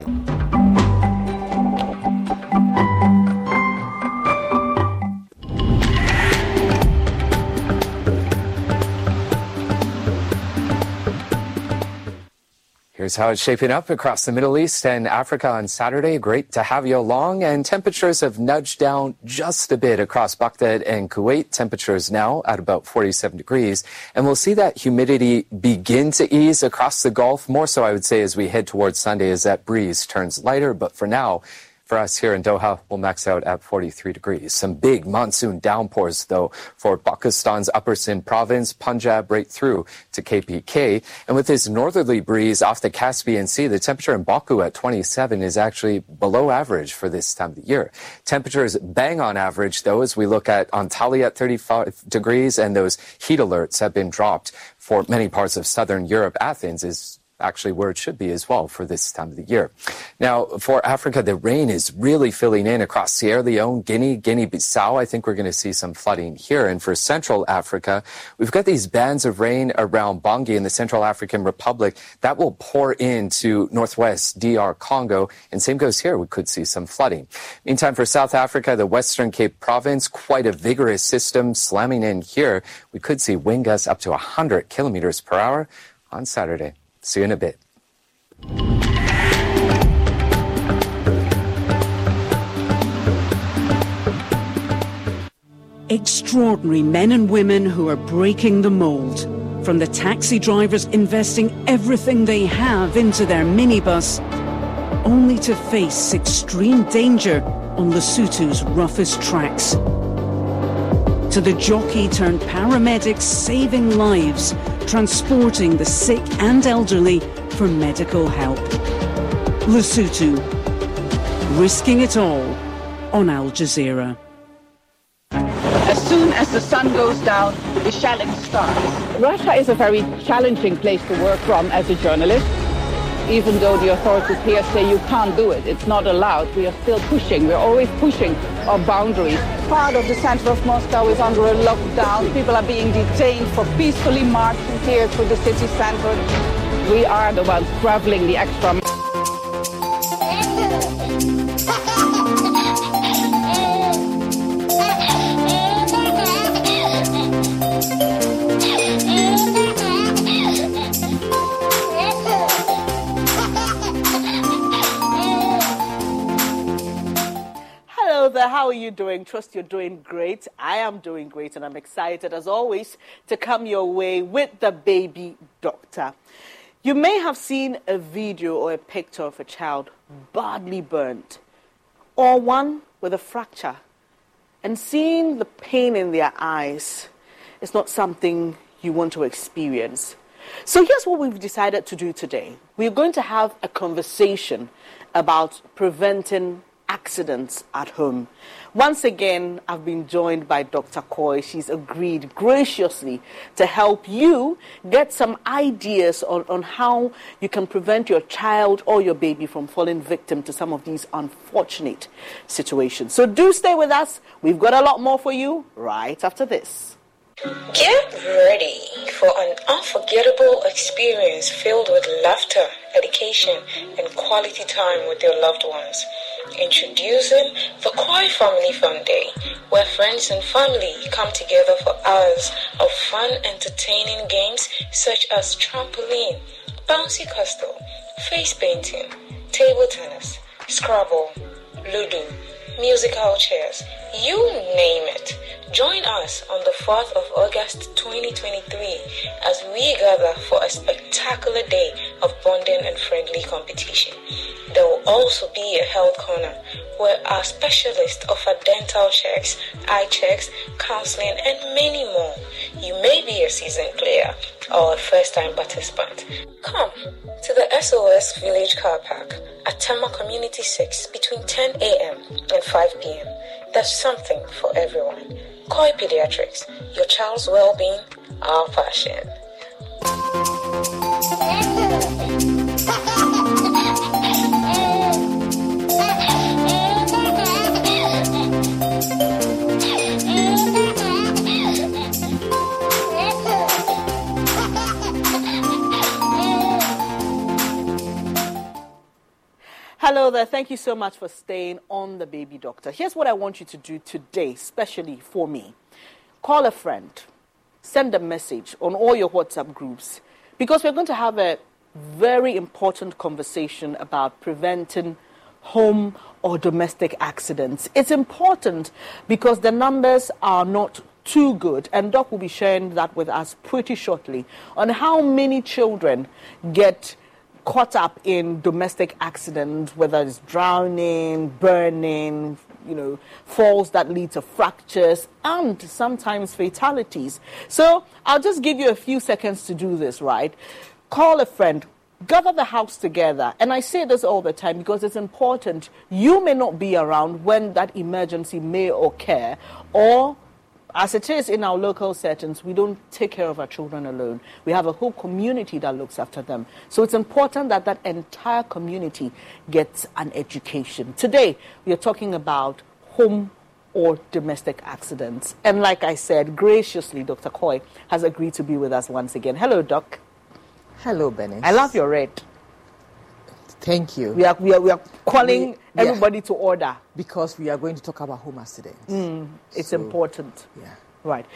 Thank you Here's how it's shaping up across the Middle East and Africa on Saturday. Great to have you along. And temperatures have nudged down just a bit across Baghdad and Kuwait. Temperatures now at about 47 degrees. And we'll see that humidity begin to ease across the Gulf. More so, I would say, as we head towards Sunday as that breeze turns lighter. But for now, for us here in Doha, we'll max out at 43 degrees. Some big monsoon downpours, though, for Pakistan's Upper Sindh province, Punjab right through to KPK. And with this northerly breeze off the Caspian Sea, the temperature in Baku at 27 is actually below average for this time of the year. Temperatures bang on average, though, as we look at Antalya at 35 degrees, and those heat alerts have been dropped for many parts of southern Europe. Athens is actually where it should be as well for this time of the year. Now, for Africa, the rain is really filling in across Sierra Leone, Guinea, Guinea-Bissau. I think we're going to see some flooding here. And for Central Africa, we've got these bands of rain around Bangui in the Central African Republic that will pour into northwest DR Congo. And same goes here. We could see some flooding. Meantime, for South Africa, the Western Cape province, quite a vigorous system slamming in here. We could see wind gusts up to 100 kilometers per hour on Saturday. See you in a bit. Extraordinary men and women who are breaking the mold. From the taxi drivers investing everything they have into their minibus, only to face extreme danger on Lesotho's roughest tracks. To the jockey turned paramedics saving lives, transporting the sick and elderly for medical help. Lesotho, risking it all on Al Jazeera. As soon as the sun goes down, the shelling starts. Russia is a very challenging place to work from as a journalist. Even though the authorities here say you can't do it, it's not allowed, we are still pushing. We're always pushing our boundaries. Part of the center of Moscow is under a lockdown. People are being detained for peacefully marching here through the city center. We are the ones traveling the extra How are you doing? Trust you're doing great. I am doing great, and I'm excited as always to come your way with the baby doctor. You may have seen a video or a picture of a child badly burnt, or one with a fracture, and seeing the pain in their eyes is not something you want to experience. So, here's what we've decided to do today we're going to have a conversation about preventing accidents at home. Once again, I've been joined by Dr. Coy. She's agreed graciously to help you get some ideas on, on how you can prevent your child or your baby from falling victim to some of these unfortunate situations. So do stay with us. We've got a lot more for you right after this. Get ready for an unforgettable experience filled with laughter, education, and quality time with your loved ones. Introducing the Koi Family Fun Day, where friends and family come together for hours of fun, entertaining games such as trampoline, bouncy castle, face painting, table tennis, Scrabble, Ludo, musical chairs, you name it. Join us on the 4th of August 2023 as we gather for a spectacular day of bonding and friendly competition. There will also be a health corner where our specialists offer dental checks, eye checks, counseling, and many more. You may be a seasoned player or first time participant. Come to the SOS Village Car Park at Tema Community 6 between 10 a.m. and 5 p.m. There's something for everyone. Koi Pediatrics, your child's well being, our passion. Hello there. Thank you so much for staying on the Baby Doctor. Here's what I want you to do today, especially for me. Call a friend, send a message on all your WhatsApp groups, because we're going to have a very important conversation about preventing home or domestic accidents. It's important because the numbers are not too good, and Doc will be sharing that with us pretty shortly on how many children get caught up in domestic accidents, whether it's drowning, burning, you know, falls that lead to fractures and sometimes fatalities. So I'll just give you a few seconds to do this, right? Call a friend, gather the house together. And I say this all the time because it's important. You may not be around when that emergency may occur, or as it is in our local settings, we don't take care of our children alone. We have a whole community that looks after them. So it's important that that entire community gets an education. Today, we are talking about home or domestic accidents. And like I said, graciously, Dr. Coy has agreed to be with us once again. Hello, Doc. Hello, Benny. I love your red. Thank you. We are, we are, we are calling We- yeah. everybody to order. Because we are going to talk about home accidents. Mm. It's So, important. Yeah. Right.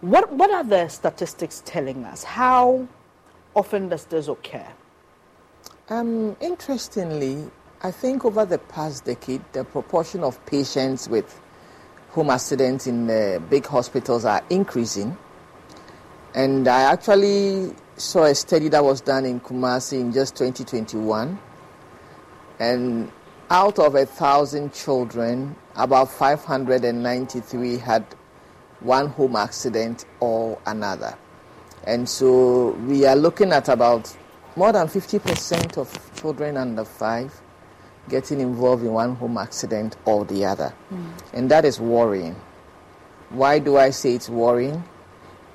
What, what are the statistics telling us? How often does this occur? Um, interestingly, I think over the past decade, the proportion of patients with home accidents in the big hospitals are increasing. And I actually saw a study that was done in Kumasi in just 2021. And out of a thousand children, about 593 had one home accident or another. And so we are looking at about more than 50% of children under five getting involved in one home accident or the other. Mm. And that is worrying. Why do I say it's worrying?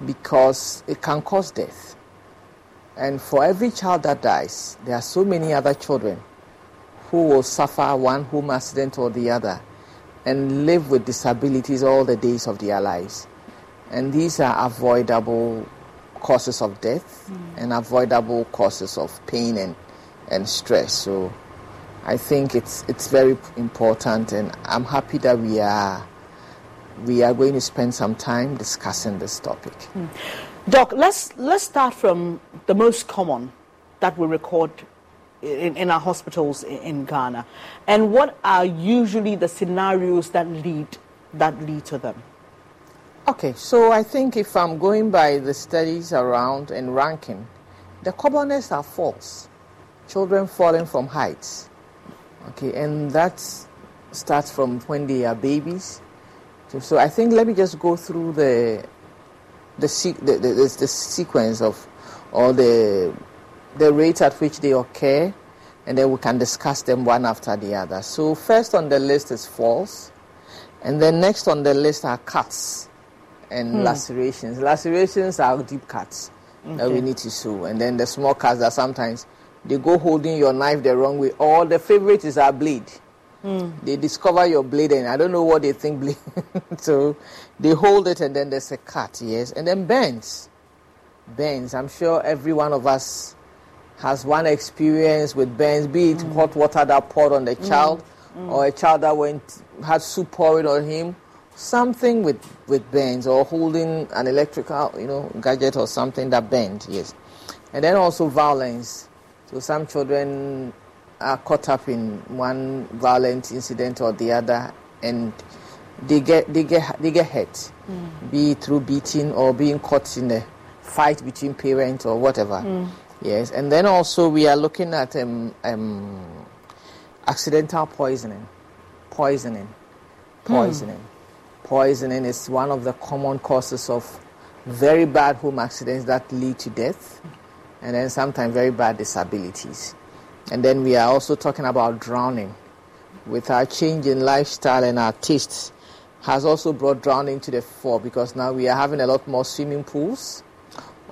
Because it can cause death. And for every child that dies, there are so many other children who will suffer one home accident or the other and live with disabilities all the days of their lives. And these are avoidable causes of death hmm. and avoidable causes of pain and, and stress. So I think it's it's very important and I'm happy that we are we are going to spend some time discussing this topic. Hmm. Doc, let's, let's start from the most common that we record in, in our hospitals in, in Ghana. And what are usually the scenarios that lead, that lead to them? Okay, so I think if I'm going by the studies around and ranking, the commonest are falls. Children falling from heights. Okay, and that starts from when they are babies. So, so I think let me just go through the the, the, the, the, sequence of or the the rate at which they occur, and then we can discuss them one after the other. So first on the list is falls, and then next on the list are cuts and hmm. lacerations. Lacerations are deep cuts that we need to sew, and then the small cuts that sometimes they go holding your knife the wrong way, or the favorite is our blade. Hmm. They discover your blade, and I don't know what they think blade. so they hold it, and then there's a cut, yes, and then bends. Bends. I'm sure every one of us has one experience with burns, be it mm. hot water that poured on the mm. child, mm. or a child that went had soup poured on him, something with with burns, or holding an electrical, you know, gadget or something that bent. Yes, and then also violence. So some children are caught up in one violent incident or the other, and they get they get they get hurt, be it through beating or being caught in a fight between parents or whatever. Yes, and then also we are looking at um, um, accidental poisoning, poisoning, poisoning. Poisoning is one of the common causes of very bad home accidents that lead to death, and then sometimes very bad disabilities. And then we are also talking about drowning. With our change in lifestyle and our tastes, has also brought drowning to the fore because now we are having a lot more swimming pools,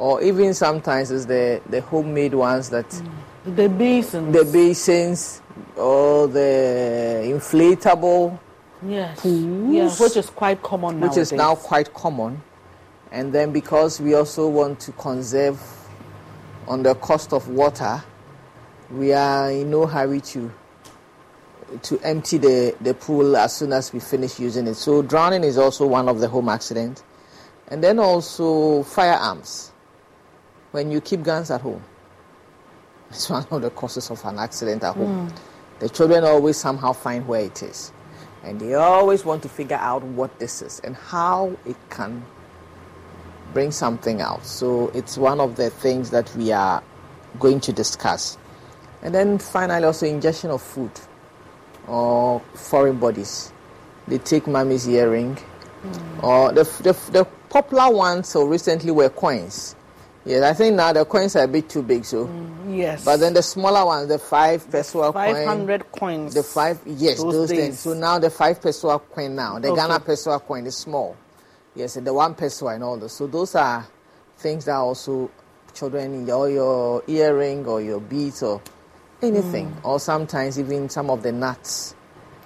or even sometimes it's the, the homemade ones that mm. the basins, the basins, or the inflatable yes. pools, yeah, which is quite common which nowadays. is now quite common. And then because we also want to conserve on the cost of water, we are in no hurry to to empty the, the pool as soon as we finish using it. So drowning is also one of the home accidents. And then also firearms. When you keep guns at home, it's one of the causes of an accident at home. Mm. The children always somehow find where it is. And they always want to figure out what this is and how it can bring something out. So it's one of the things that we are going to discuss. And then finally, also ingestion of food or foreign bodies. They take mommy's earring, mm. or the, the, the popular ones so recently were coins. Yes, I think now the coins are a bit too big, so. Mm, yes. But then the smaller ones, the five pesewa coin. 500 coins. The five, yes, those, those things. So now the five pesewa coin now, the okay. Ghana pesewa coin is small. Yes, the one pesewa and all those. So those are things that also children or your earring or your beads or anything, mm. or sometimes even some of the nuts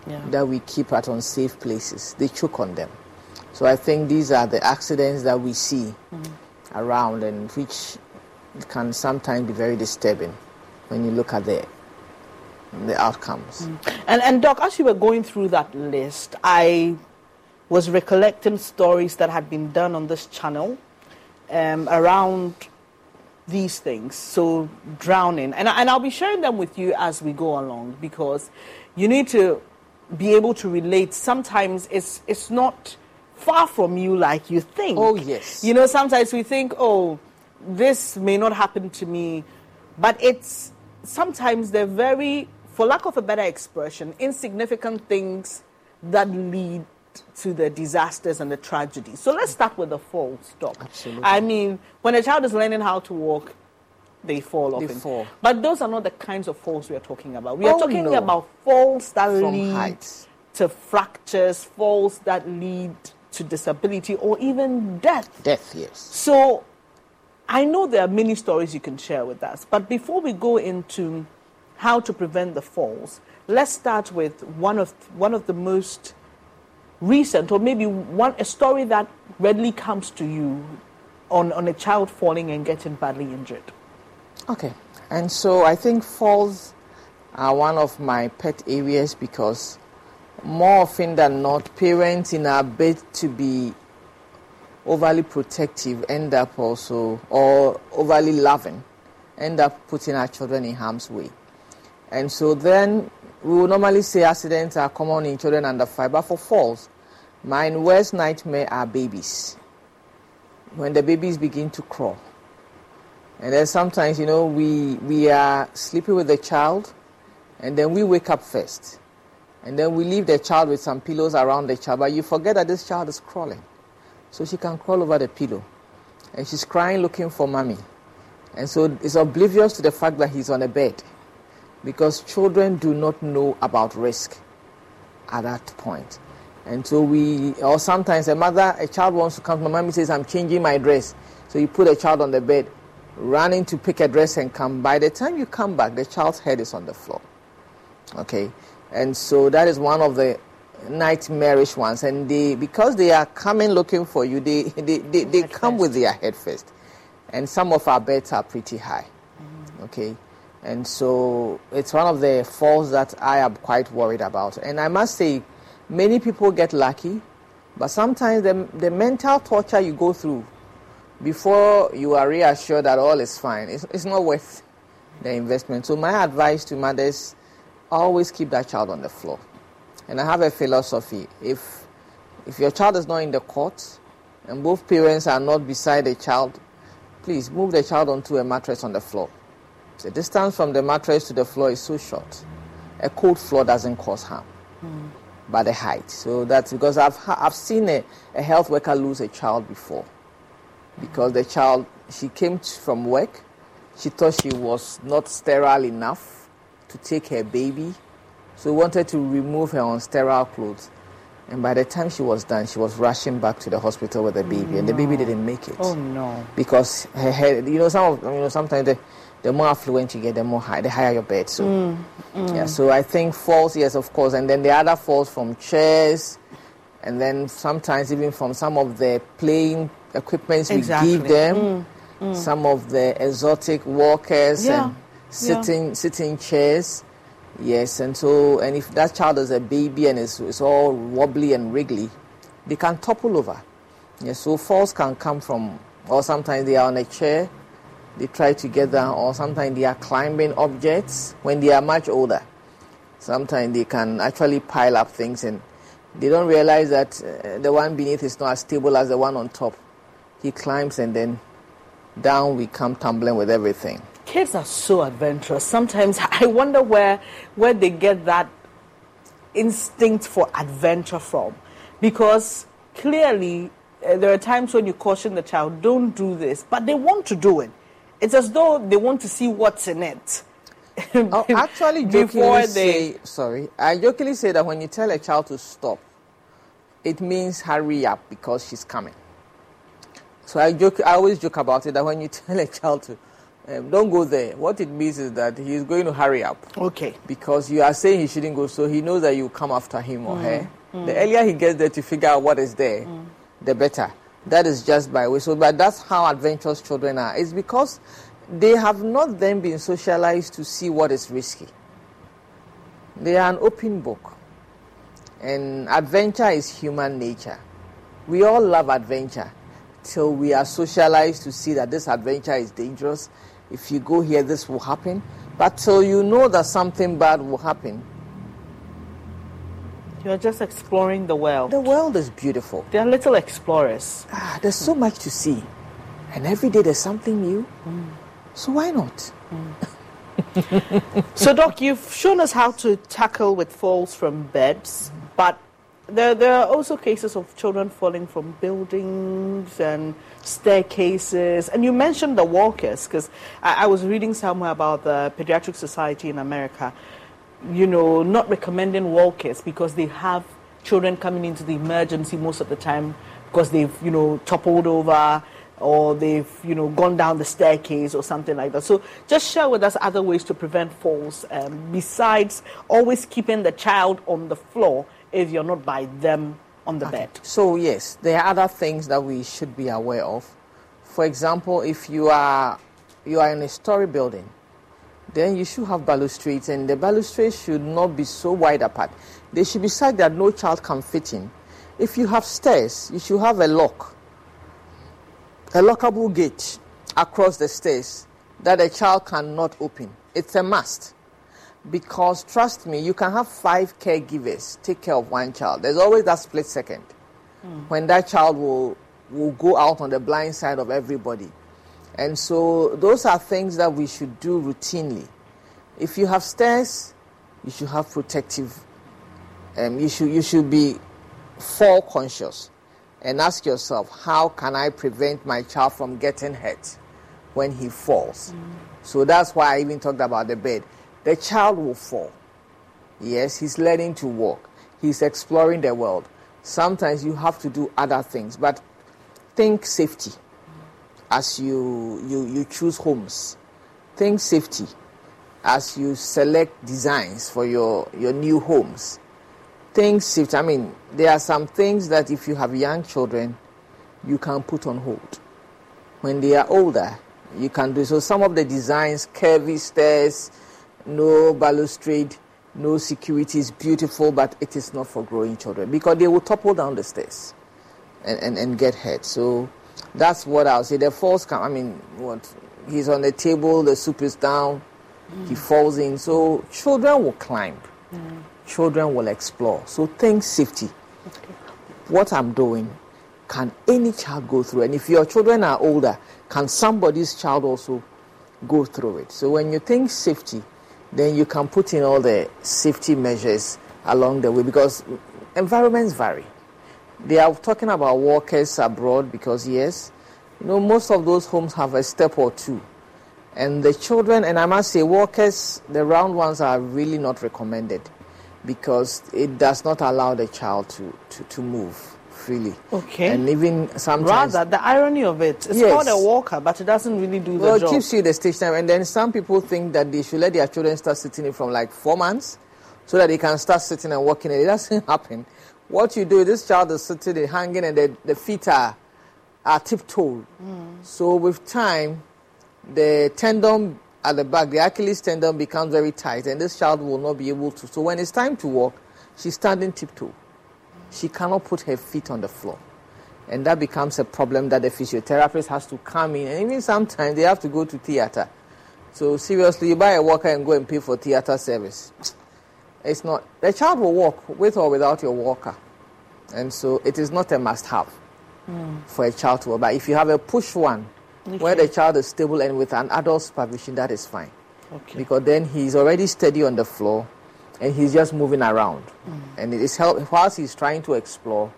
yeah. that we keep at unsafe places. They choke on them. So I think these are the accidents that we see mm. Around and which can sometimes be very disturbing when you look at the the outcomes. Mm. And and Doc, as you were going through that list, I was recollecting stories that had been done on this channel um, around these things. So drowning, and and I'll be sharing them with you as we go along because you need to be able to relate. Sometimes it's it's not far from you like you think. Oh yes. You know, sometimes we think, oh, this may not happen to me, but it's sometimes they're very, for lack of a better expression, insignificant things that lead to the disasters and the tragedies. So let's start with the fall stop. Absolutely. I mean, when a child is learning how to walk, they fall they often. Fall. But those are not the kinds of falls we are talking about. We oh, are talking no. about falls that From lead heights. to fractures, falls that lead to disability or even death. Death, yes. So I know there are many stories you can share with us, but before we go into how to prevent the falls, let's start with one of one of the most recent or maybe one a story that readily comes to you on, on a child falling and getting badly injured. Okay. And so I think falls are one of my pet areas because more often than not, parents in our bid to be overly protective end up also, or overly loving, end up putting our children in harm's way. And so then we will normally say accidents are common in children under five, but for falls, my worst nightmare are babies. When the babies begin to crawl. And then sometimes, you know, we, we are sleeping with the child, and then we wake up first. And then we leave the child with some pillows around the child, but you forget that this child is crawling. So she can crawl over the pillow. And she's crying looking for mommy. And so it's oblivious to the fact that he's on a bed. Because children do not know about risk at that point. And so we, or sometimes a mother, a child wants to come, my mommy says, I'm changing my dress. So you put a child on the bed, running to pick a dress and come. By the time you come back, the child's head is on the floor. Okay? And so that is one of the nightmarish ones. And they, because they are coming looking for you, they, they, they, they come first. with their head first. And some of our beds are pretty high. Mm-hmm. Okay? And so it's one of the falls that I am quite worried about. And I must say, many people get lucky, but sometimes the, the mental torture you go through before you are reassured that all is fine, it's, it's not worth the investment. So my advice to mothers always keep that child on the floor. And I have a philosophy if, if your child is not in the court and both parents are not beside the child, please move the child onto a mattress on the floor. The distance from the mattress to the floor is so short. A cold floor doesn't cause harm mm. by the height. So that's because I've, I've seen a, a health worker lose a child before. Because the child, she came from work, she thought she was not sterile enough to take her baby. So we wanted to remove her on sterile clothes. And by the time she was done, she was rushing back to the hospital with the baby, and the baby didn't make it. Oh no! Because her head, you know, some of you know sometimes the, the more affluent you get, the more high, the higher your bed. So Mm, mm. yeah, so I think falls, yes, of course, and then the other falls from chairs, and then sometimes even from some of the playing equipments Exactly. we give them, Mm, mm. some of the exotic walkers Yeah, and sitting sitting chairs. Yes, and so and if that child is a baby and it's, it's all wobbly and wriggly, they can topple over. Yes, so falls can come from, or sometimes they are on a chair, they try to get down, or sometimes they are climbing objects when they are much older. Sometimes they can actually pile up things and they don't realize that uh, the one beneath is not as stable as the one on top. He climbs and then down we come tumbling with everything. Kids are so adventurous. Sometimes I wonder where where they get that instinct for adventure from, because clearly uh, there are times when you caution the child, "Don't do this," but they want to do it. It's as though they want to see what's in it. Oh, actually, before they say, sorry, I jokingly say that when you tell a child to stop, it means hurry up because she's coming. So I joke, I always joke about it that when you tell a child to um, don't go there, what it means is that he's going to hurry up. Okay. Because you are saying he shouldn't go, so he knows that you come after him or Mm, her. mm. The earlier he gets there to figure out what is there, the better. That is just by way. So, but that's how adventurous children are. It's because they have not then been socialized to see what is risky. They are an open book. And adventure is human nature. We all love adventure till we are socialized to see that this adventure is dangerous. If you go here, this will happen. But till you know that something bad will happen, You're just exploring the world. The world is beautiful. They're little explorers. Ah, there's so much to see. And every day there's something new. So why not? so, Doc, you've shown us how to tackle with falls from beds, but there, there are also cases of children falling from buildings and staircases. And you mentioned the walkers, because I, I was reading somewhere about the Pediatric Society in America, you know, not recommending walkers because they have children coming into the emergency most of the time because they've, you know, toppled over or they've, you know, gone down the staircase or something like that. So just share with us other ways to prevent falls um, besides always keeping the child on the floor if you're not by them on the bed. So yes, there are other things that we should be aware of. For example, if you are you are in a story building, then you should have balustrades, and the balustrades should not be so wide apart. They should be such that no child can fit in. If you have stairs, you should have a lock, a lockable gate across the stairs that a child cannot open. It's a must. Because trust me, you can have five caregivers take care of one child. There's always that split second when that child will will go out on the blind side of everybody. And so those are things that we should do routinely. If you have stairs, you should have protective. Um, you should you should be fall conscious, and ask yourself, how can I prevent my child from getting hurt when he falls? So that's why I even talked about the bed. The child will fall. Yes, he's learning to walk. He's exploring the world. Sometimes you have to do other things, but think safety as you, you, you choose homes. Think safety as you select designs for your, your new homes. Think safety. I mean, there are some things that if you have young children, you can put on hold. When they are older, you can do so. Some of the designs, curvy stairs, no balustrade, no security is beautiful, but it is not for growing children because they will topple down the stairs and, and, and get hurt. So that's what I'll say. The falls come, I mean, what? He's on the table, the soup is down, he mm. falls in. So children will climb, mm. children will explore. So think safety. What I'm doing, can any child go through? And if your children are older, can somebody's child also go through it? So when you think safety, then you can put in all the safety measures along the way because environments vary. They are talking about walkers abroad because, yes, you know, most of those homes have a step or two. And the children, and I must say, walkers, the round ones are really not recommended because it does not allow the child to, to, to move freely. Okay. And even sometimes. Rather, the irony of it, it's Yes. called a walker, but it doesn't really do Well, the it job. keeps you the stage time, and then some people think that they should let their children start sitting it from like four months, so that they can start sitting and walking. It doesn't happen. What you do, this child is sitting, and hanging, and the, the feet are are tiptoed. Hmm. So with time, the tendon at the back, the Achilles tendon becomes very tight, and this child will not be able to. So when it's time to walk, she's standing tiptoe. She cannot put her feet on the floor. And that becomes a problem that the physiotherapist has to come in. And even sometimes they have to go to theater. So seriously you buy a walker and go and pay for theater service. It's not the child will walk with or without your walker and so it is not a must have for a child to walk. But if you have a push one where the child is stable and with an adult supervision that is fine. Okay. because then he's already steady on the floor and he's just moving around. And it is help whilst he's trying to explore,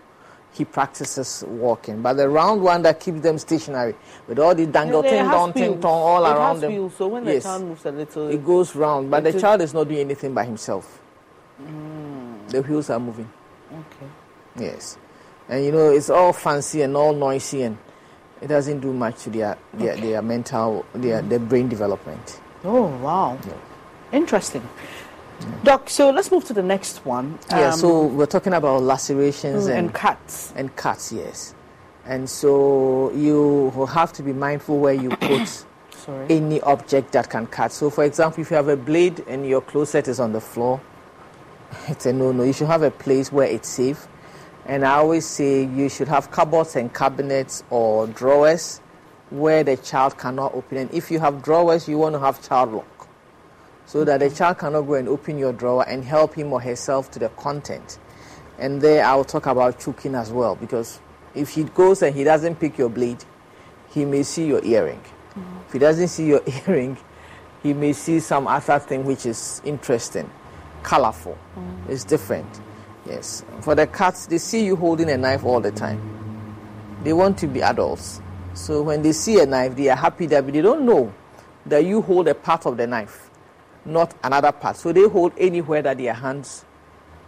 he practices walking. But the round one that keeps them stationary with all the dangle Yeah, ting dong ting tong all It around has them. wheels, so when the yes, child moves a little, it goes round. But the child is not doing anything by himself. Mm. The wheels are moving. okay. Yes. And you know, it's all fancy and all noisy and it doesn't do much to their their, their mental their, their brain development. Oh wow, interesting. Doc, so let's move to the next one. yeah, Um, so we're talking about lacerations and, and cuts. and cuts, yes. And so you will have to be mindful where you put Sorry. any object that can cut. So, for example, if you have a blade and your closet is on the floor, it's a no no. You should have a place where it's safe. And I always say you should have cupboards and cabinets or drawers where the child cannot open. And if you have drawers, you want to have child lock so that the child cannot go and open your drawer and help him or herself to the content. And there I'll talk about choking as well because if he goes and he doesn't pick your blade, he may see your earring. Mm. If he doesn't see your earring, he may see some other thing which is interesting, colorful. Mm. It's different. Yes. For the cats, they see you holding a knife all the time. They want to be adults. So when they see a knife, they are happy that but they don't know that you hold a part of the knife, not another part. So they hold anywhere that their hands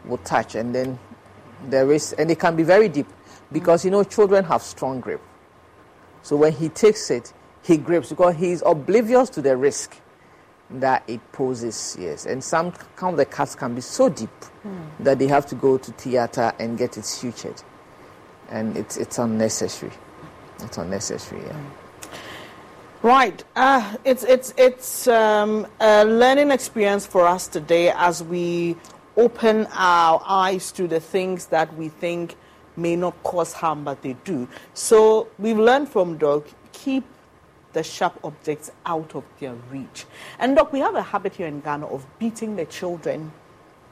will touch, and then there is, and it can be very deep because you know children have strong grip. So when he takes it, he grips because he is oblivious to the risk that it poses. Yes, and some some of the cuts can be so deep hmm. that they have to go to theater and get it sutured, and it's it's unnecessary. It's unnecessary. Yeah. Hmm. Right. Uh, it's it's it's um, a learning experience for us today as we open our eyes to the things that we think may not cause harm, but they do. So we've learned from Doc keep the sharp objects out of their reach. And Doc, we have a habit here in Ghana of beating the children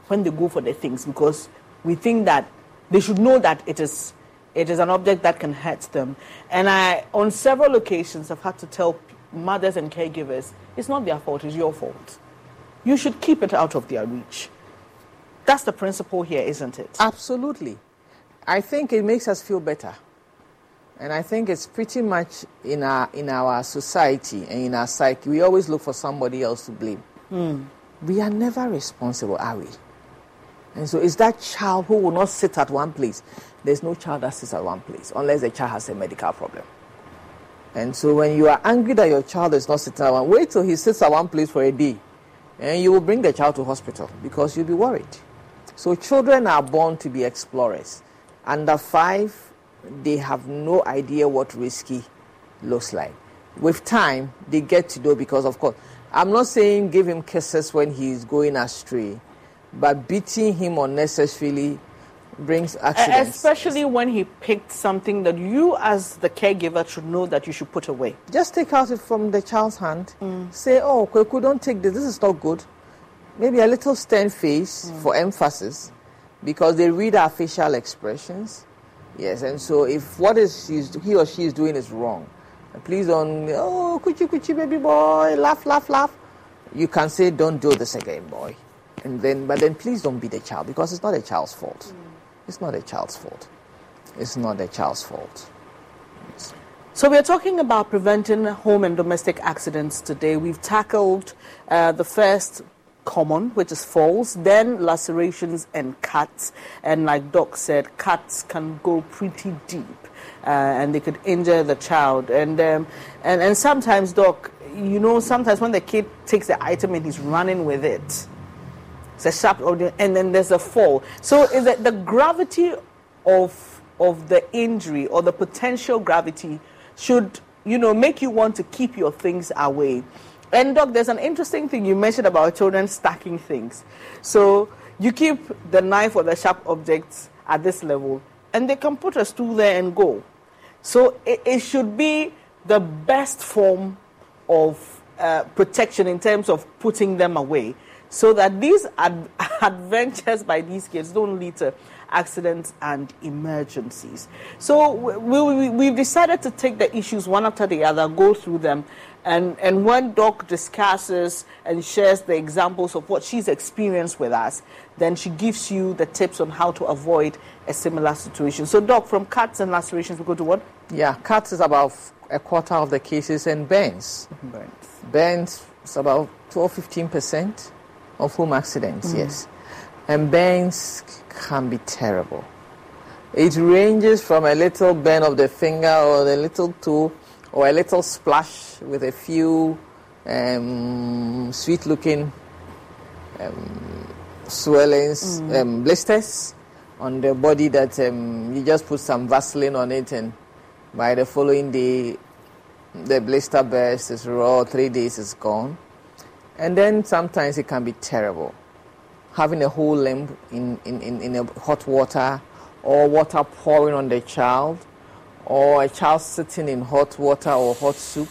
when they go for the things because we think that they should know that it is it is an object that can hurt them. And I, on several occasions, have had to tell mothers and caregivers, it's not their fault, it's your fault. You should keep it out of their reach. That's the principle here, isn't it? Absolutely. I think it makes us feel better. And I think it's pretty much in our, in our society and in our psyche, we always look for somebody else to blame. Hmm. We are never responsible, are we? And so it's that child who will not sit at one place. There's no child that sits at one place unless the child has a medical problem. And so when you are angry that your child is not sitting at one, wait till he sits at one place for a day. And you will bring the child to hospital because you'll be worried. So children are born to be explorers. Under five, they have no idea what risky looks like. With time, they get to know because, of course, I'm not saying give him kisses when he's going astray, but beating him unnecessarily brings accidents. Especially when he picked something that you, as the caregiver, should know that you should put away. Just take out it from the child's hand. Mm. Say, oh, Kweku, don't take this. This is not good. Maybe a little stern face mm. for emphasis because they read our facial expressions. Yes, and so if what is she's, he or she is doing is wrong, please don't, oh, kuchi, kuchi, baby boy, laugh, laugh, laugh. You can say, don't do this again, boy. And then, but then please don't beat the child because it's not a child's fault. Mm. It's not a child's fault. It's not a child's fault. So we're talking about preventing home and domestic accidents today. We've tackled uh, the first common, which is falls, then lacerations and cuts. And like Doc said, cuts can go pretty deep. Uh, and they could injure the child. And, um, and and sometimes, Doc, you know, sometimes when the kid takes the item and he's running with it, it's a sharp, and then there's a fall. So is that the gravity of of the injury or the potential gravity should you know make you want to keep your things away. And doc, there's an interesting thing you mentioned about children stacking things. So you keep the knife or the sharp objects at this level, and they can put a stool there and go. So it, it should be the best form of uh, protection in terms of putting them away, so that these ad- adventures by these kids don't lead to accidents and emergencies. So we, we, have decided to take the issues one after the other, go through them, and, and when Doc discusses and shares the examples of what she's experienced with us, then she gives you the tips on how to avoid a similar situation. So, Doc, from cuts and lacerations, we go to what? Yeah, cuts is about a quarter of the cases, and burns. Burns. Burns is about 12 15% of home accidents, mm. yes. And burns can be terrible. It ranges from a little bend of the finger or the little toe or a little splash with a few um, sweet looking um, swellings, mm. um, blisters on the body that um, you just put some Vaseline on it and by the following day the blister bursts, is raw, three days is gone. And then sometimes it can be terrible. Having a whole limb in, in, in, in hot water or water pouring on the child or a child sitting in hot water or hot soup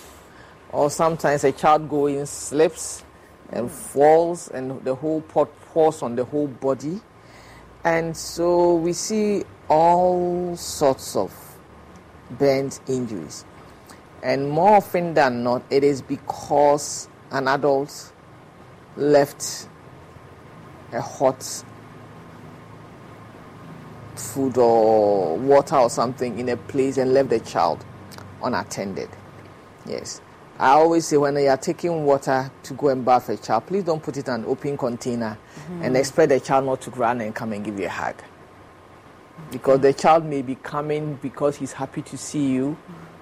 or sometimes a child going slips and falls and the whole pot pours on the whole body. And so we see all sorts of burns injuries. And more often than not it is because an adult left a hot food or water or something in a place and left the child unattended. Yes. I always say when you are taking water to go and bath a child, please don't put it in an open container mm-hmm. and expect the child not to run and come and give you a hug. Because the child may be coming because he's happy to see you,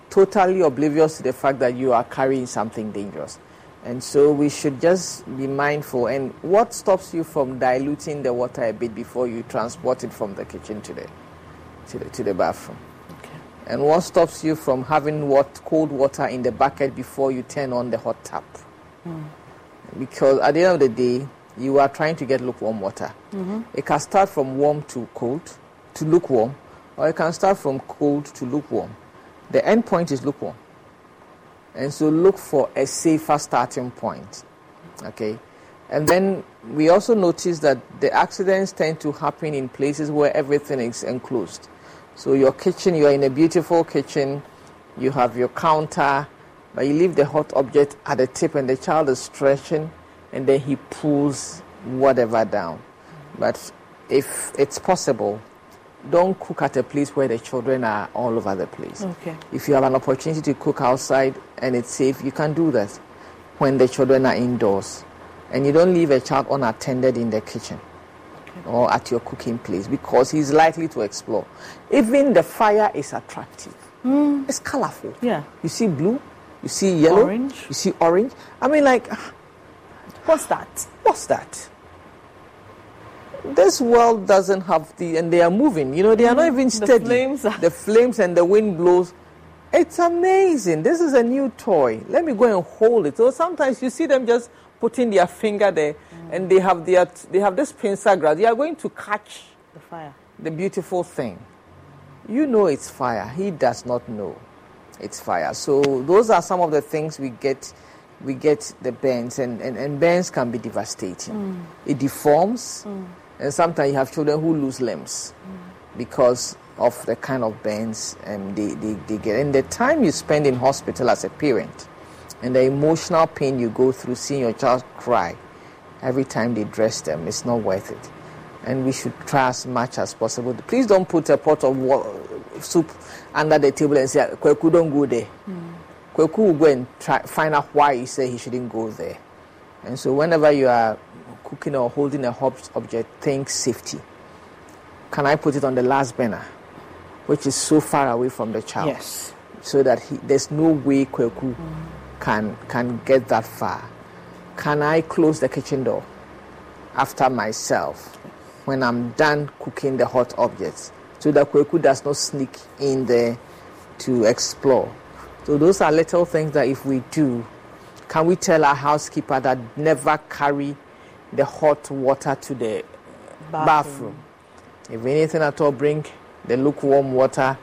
totally oblivious to the fact that you are carrying something dangerous. And so we should just be mindful. And what stops you from diluting the water a bit before you transport it from the kitchen to the, to the, to the bathroom? Okay. And what stops you from having what cold water in the bucket before you turn on the hot tap? Mm. Because at the end of the day, you are trying to get lukewarm water. Mm-hmm. It can start from warm to cold, to lukewarm, or it can start from cold to lukewarm. The end point is lukewarm. And so look for a safer starting point. Okay? And then we also notice that the accidents tend to happen in places where everything is enclosed. So your kitchen, you are in a beautiful kitchen, you have your counter, but you leave the hot object at the tip and the child is stretching and then he pulls whatever down. But if it's possible, don't cook at a place where the children are all over the place. Okay. If you have an opportunity to cook outside and it's safe, you can do that when the children are indoors. And you don't leave a child unattended in the kitchen okay. or at your cooking place because he's likely to explore. Even the fire is attractive. Mm. It's colorful. Yeah. You see blue, you see yellow, orange. you see orange. I mean, like, what's that? What's that? This world doesn't have the, and they are moving. You know, they are not even steady. The flames, the flames and the wind blows. It's amazing. This is a new toy. Let me go and hold it. So sometimes you see them just putting their finger there, mm. and they have their, they have this pincer grasp. They are going to catch the fire, the beautiful thing. You know it's fire. He does not know it's fire. So those are some of the things we get we get the burns and, and, and burns can be devastating. Mm. It deforms, mm. And sometimes you have children who lose limbs because of the kind of burns um, they, they, they get. And the time you spend in hospital as a parent and the emotional pain you go through seeing your child cry every time they dress them, it's not worth it. And we should try as much as possible. Please don't put a pot of soup under the table and say, Kweku, don't go there. Mm. Kweku will go and try, find out why he said he shouldn't go there. And so whenever you are cooking or holding a hot object, think safety. Can I put it on the last burner, which is so far away from the child? Yes. So that he, there's no way Kweku mm. can, can get that far. Can I close the kitchen door after myself when I'm done cooking the hot objects so that Kweku does not sneak in there to explore? So those are little things that if we do, can we tell our housekeeper that never carry the hot water to the bathroom? bathroom. If anything at all, bring the lukewarm water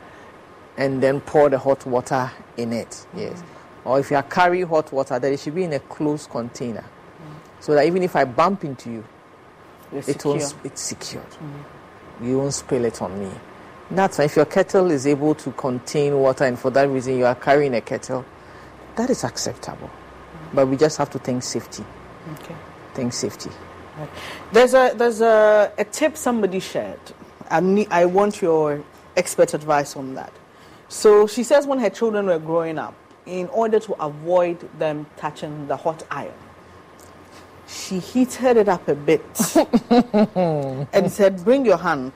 and then pour the hot water in it. Mm-hmm. Yes. Or if you are carrying hot water, that it should be in a closed container. Mm-hmm. So that even if I bump into you, it won't, it's secured. Mm-hmm. You won't spill it on me. That's why if your kettle is able to contain water and for that reason you are carrying a kettle, that is acceptable. But we just have to think safety. Okay. Think safety. Right. There's a there's a, a tip somebody shared. I I want your expert advice on that. So she says when her children were growing up, in order to avoid them touching the hot iron, she heated it up a bit and said, "Bring your hand."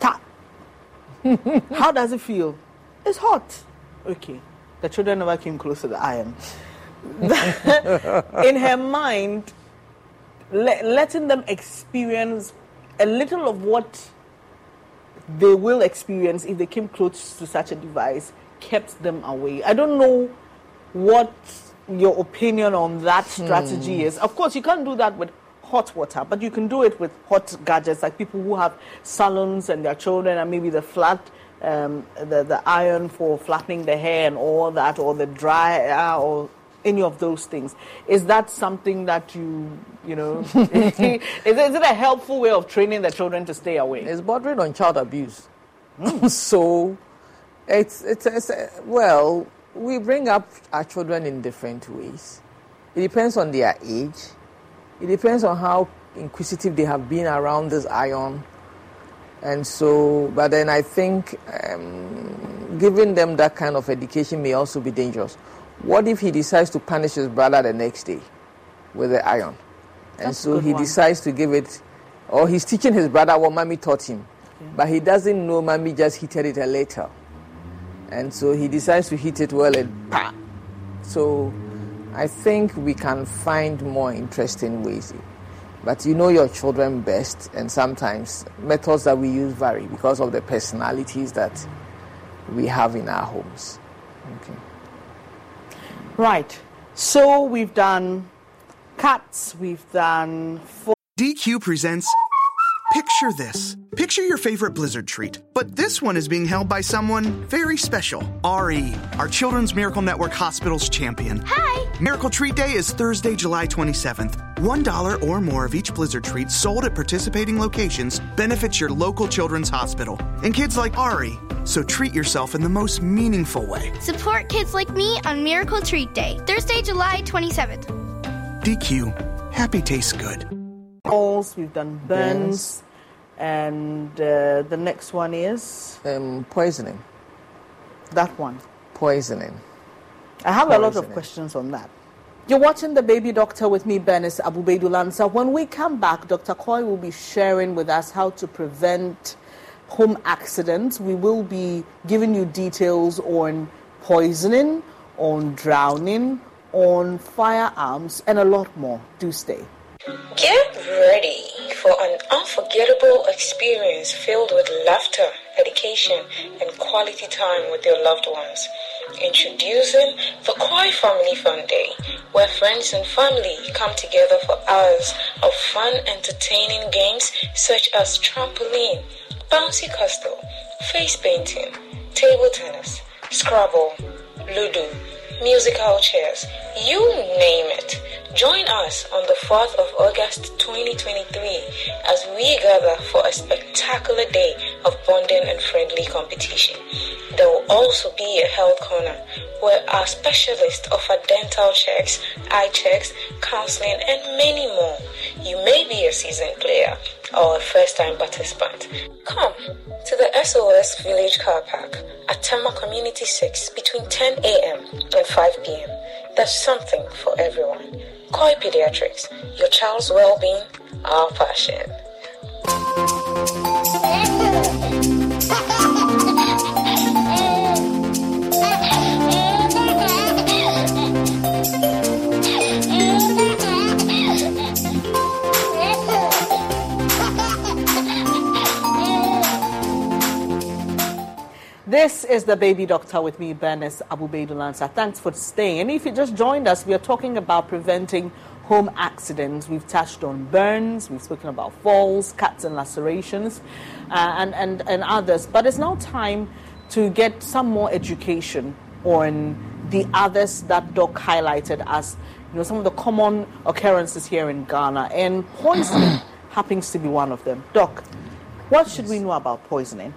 Tap. How does it feel? It's hot. Okay. The children never came close to the iron. In her mind, le- letting them experience a little of what they will experience if they came close to such a device kept them away. I don't know what your opinion on that strategy hmm. is. Of course, you can't do that with hot water, but you can do it with hot gadgets, like people who have salons and their children, and maybe the flat, um, the the iron for flattening the hair and all that, or the dryer, or any of those things. Is that something that you, you know, is, it, is it a helpful way of training the children to stay away? It's bordering on child abuse. So, it's, it's, it's well, we bring up our children in different ways. It depends on their age it depends on how inquisitive they have been around this ion. And so, but then I think um, giving them that kind of education may also be dangerous. What if he decides to punish his brother the next day with the iron? And That's so he one. decides to give it, or he's teaching his brother what mommy taught him, okay. but he doesn't know mommy just heated it a little. And so he decides to heat it well and pa. So I think we can find more interesting ways. But you know your children best, and sometimes methods that we use vary because of the personalities that we have in our homes. Okay. Right. So we've done cuts, we've done. DQ presents Picture this. Picture your favorite Blizzard treat, but this one is being held by someone very special. Ari, our Children's Miracle Network Hospital's champion. Hi! Miracle Treat Day is Thursday, July 27th. $1 or more of each Blizzard treat sold at participating locations benefits your local children's hospital and kids like Ari. So treat yourself in the most meaningful way. Support kids like me on Miracle Treat Day, Thursday, July 27th. DQ, happy tastes good we've done burns, and uh, the next one is um, poisoning. That one. Poisoning. I have poisoning. a lot of questions on that. You're watching the Baby Doctor with me, Bernice Abu-Baidoo-Lansah. When we come back, Dr. Coy will be sharing with us how to prevent home accidents. We will be giving you details on poisoning, on drowning, on firearms, and a lot more. Do stay. Get ready for an unforgettable experience filled with laughter, education, and quality time with your loved ones. Introducing the Coy Family Fun Day, where friends and family come together for hours of fun, entertaining games such as trampoline, bouncy castle, face painting, table tennis, Scrabble, Ludo, musical chairs, you name it. Join us on the 4th of August 2023 as we gather for a spectacular day of bonding and friendly competition. There will also be a health corner where our specialists offer dental checks, eye checks, counseling, and many more. You may be a seasoned player or a first time participant. Come to the SOS Village Car Park at Tema Community 6 between 10 a.m. and 5 p.m. There's something for everyone. Coy Pediatrics, your child's well being, our passion. Is the baby doctor with me, Bernice Abu-Baidoo-Lansah. Thanks for staying. And if you just joined us, we are talking about preventing home accidents. We've touched on burns, we've spoken about falls, cuts and lacerations, uh, and, and, and others. But it's now time to get some more education on the others that Doc highlighted as you know some of the common occurrences here in Ghana, and poisoning happens to be one of them. Doc, what should we know about poisoning?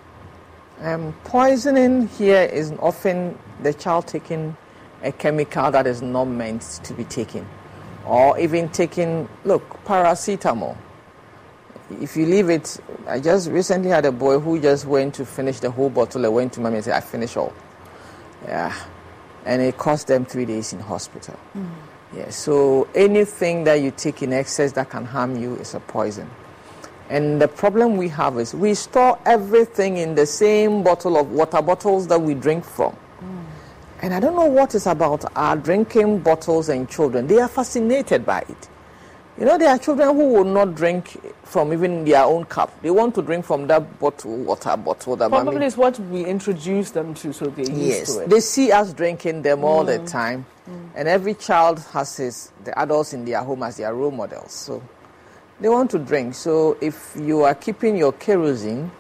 Um, poisoning here is often the child taking a chemical that is not meant to be taken, or even taking, look, paracetamol. If you leave it, I just recently had a boy who just went to finish the whole bottle and went to mommy and said, I finished all. Yeah. And it cost them three days in hospital. Mm. Yeah. So anything that you take in excess that can harm you is a poison. And the problem we have is we store everything in the same bottle of water bottles that we drink from. Mm. And I don't know what is about our drinking bottles and children. They are fascinated by it. You know, there are children who will not drink from even their own cup. They want to drink from that bottle, water bottle. That Probably mommy... is what we introduce them to, so they yes, to it. They see us drinking them mm. all the mm. time. Mm. And every child has his, the adults in their home as their role models. So they want to drink. So if you are keeping your kerosene,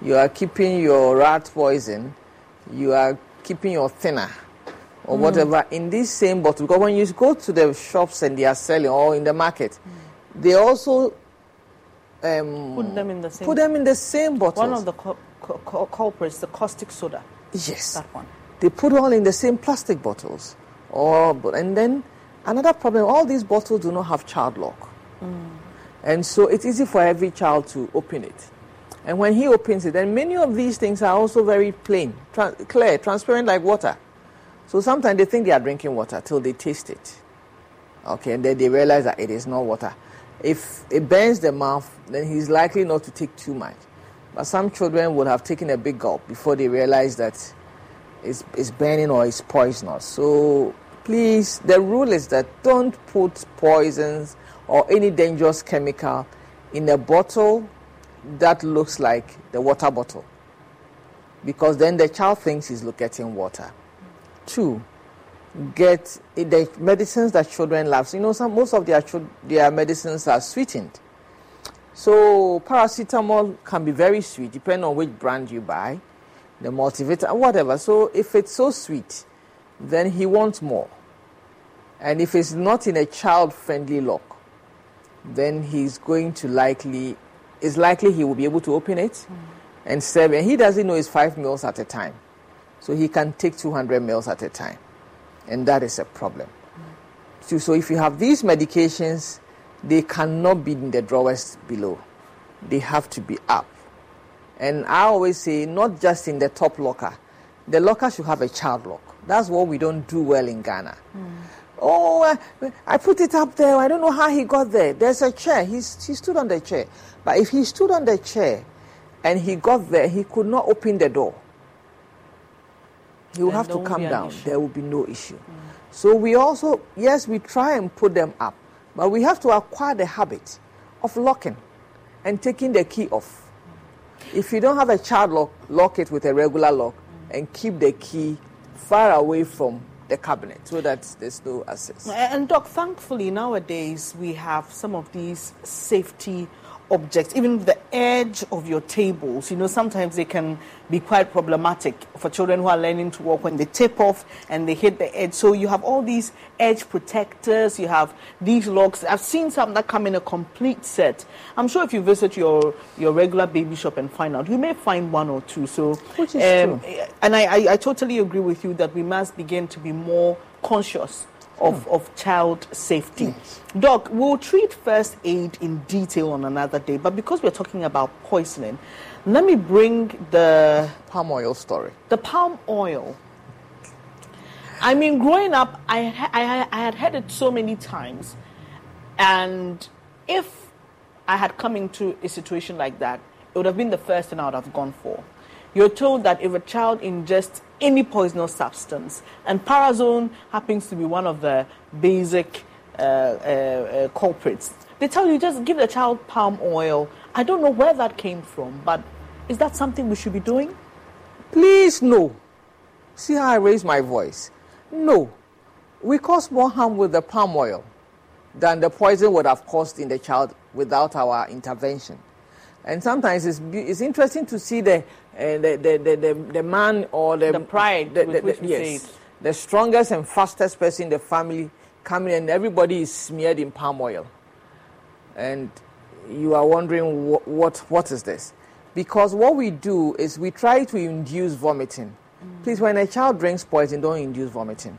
you are keeping your rat poison, you are keeping your thinner or mm. whatever in this same bottle. Because when you go to the shops and they are selling or in the market, mm. they also um, put them in the same. Put them in the same bottle. One of the cu- cu- culprits, the caustic soda. Yes, that one. They put all in the same plastic bottles, or and then another problem. All these bottles do not have child lock. Mm. And so it's easy for every child to open it. And when he opens it, then many of these things are also very plain, tra- clear, transparent like water. So sometimes they think they are drinking water till they taste it. Okay, and then they realize that it is not water. If it burns the mouth, then he's likely not to take too much. But some children would have taken a big gulp before they realize that it's, it's burning or it's poisonous. So please, the rule is that don't put poisons or any dangerous chemical in a bottle that looks like the water bottle. Because then the child thinks he's getting water. Two, get the medicines that children love. You know, some, most of their, their medicines are sweetened. So paracetamol can be very sweet, depending on which brand you buy, the multivitamin, whatever. So if it's so sweet, then he wants more. And if it's not in a child-friendly lock, then he's going to likely, it's likely he will be able to open it mm. and serve. And he doesn't know it's five meals at a time. So he can take 200 meals at a time. And that is a problem. Mm. So, so if you have these medications, they cannot be in the drawers below. They have to be up. And I always say, not just in the top locker. The locker should have a child lock. That's what we don't do well in Ghana. Mm. Oh, uh, I put it up there. I don't know how he got there. There's a chair. He's, he stood on the chair. But if he stood on the chair and he got there, he could not open the door. He would have to come down. There will be no issue. Mm. So we also, yes, we try and put them up, but we have to acquire the habit of locking and taking the key off. If you don't have a child lock, lock it with a regular lock and keep the key far away from the cabinet so that there's no access. And Doc, thankfully nowadays we have some of these safety objects, even the edge of your tables, you know, sometimes they can be quite problematic for children who are learning to walk when they tip off and they hit the edge. So you have all these edge protectors, you have these locks. I've seen some that come in a complete set. I'm sure if you visit your, your regular baby shop and find out, you may find one or two. So, Which is um, true. And I, I, I totally agree with you that we must begin to be more conscious of, of child safety. Doc, we'll treat first aid in detail on another day, but because we're talking about poisoning, let me bring the Palm oil story. the palm oil. I mean, growing up, I, I, I had heard it so many times. And if I had come into a situation like that, it would have been the first thing I would have gone for. You're told that if a child ingests any poisonous substance, and parazone happens to be one of the basic uh, uh, uh, culprits, they tell you just give the child palm oil. I don't know where that came from, but is that something we should be doing? Please, no. See how I raise my voice? No. We cause more harm with the palm oil than the poison would have caused in the child without our intervention. And sometimes it's, it's interesting to see the, uh, the, the, the, the, the man or the, The pride the, the- which the- we yes, the strongest and fastest person in the family coming and everybody is smeared in palm oil. And you are wondering what, what, what is this? Because what we do is we try to induce vomiting. Please, when a child drinks poison, don't induce vomiting.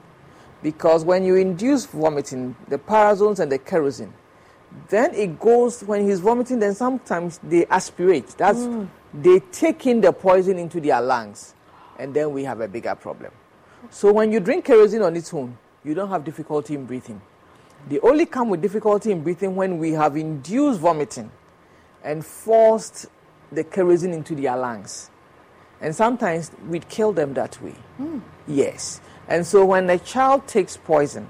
Because when you induce vomiting, the parazones and the kerosene, then it goes, when he's vomiting, then sometimes they aspirate. That's, they take in the poison into their lungs. And then we have a bigger problem. So when you drink kerosene on its own, you don't have difficulty in breathing. They only come with difficulty in breathing when we have induced vomiting and forced the kerosene into their lungs. And sometimes we'd kill them that way. Hmm. Yes. And so when a child takes poison,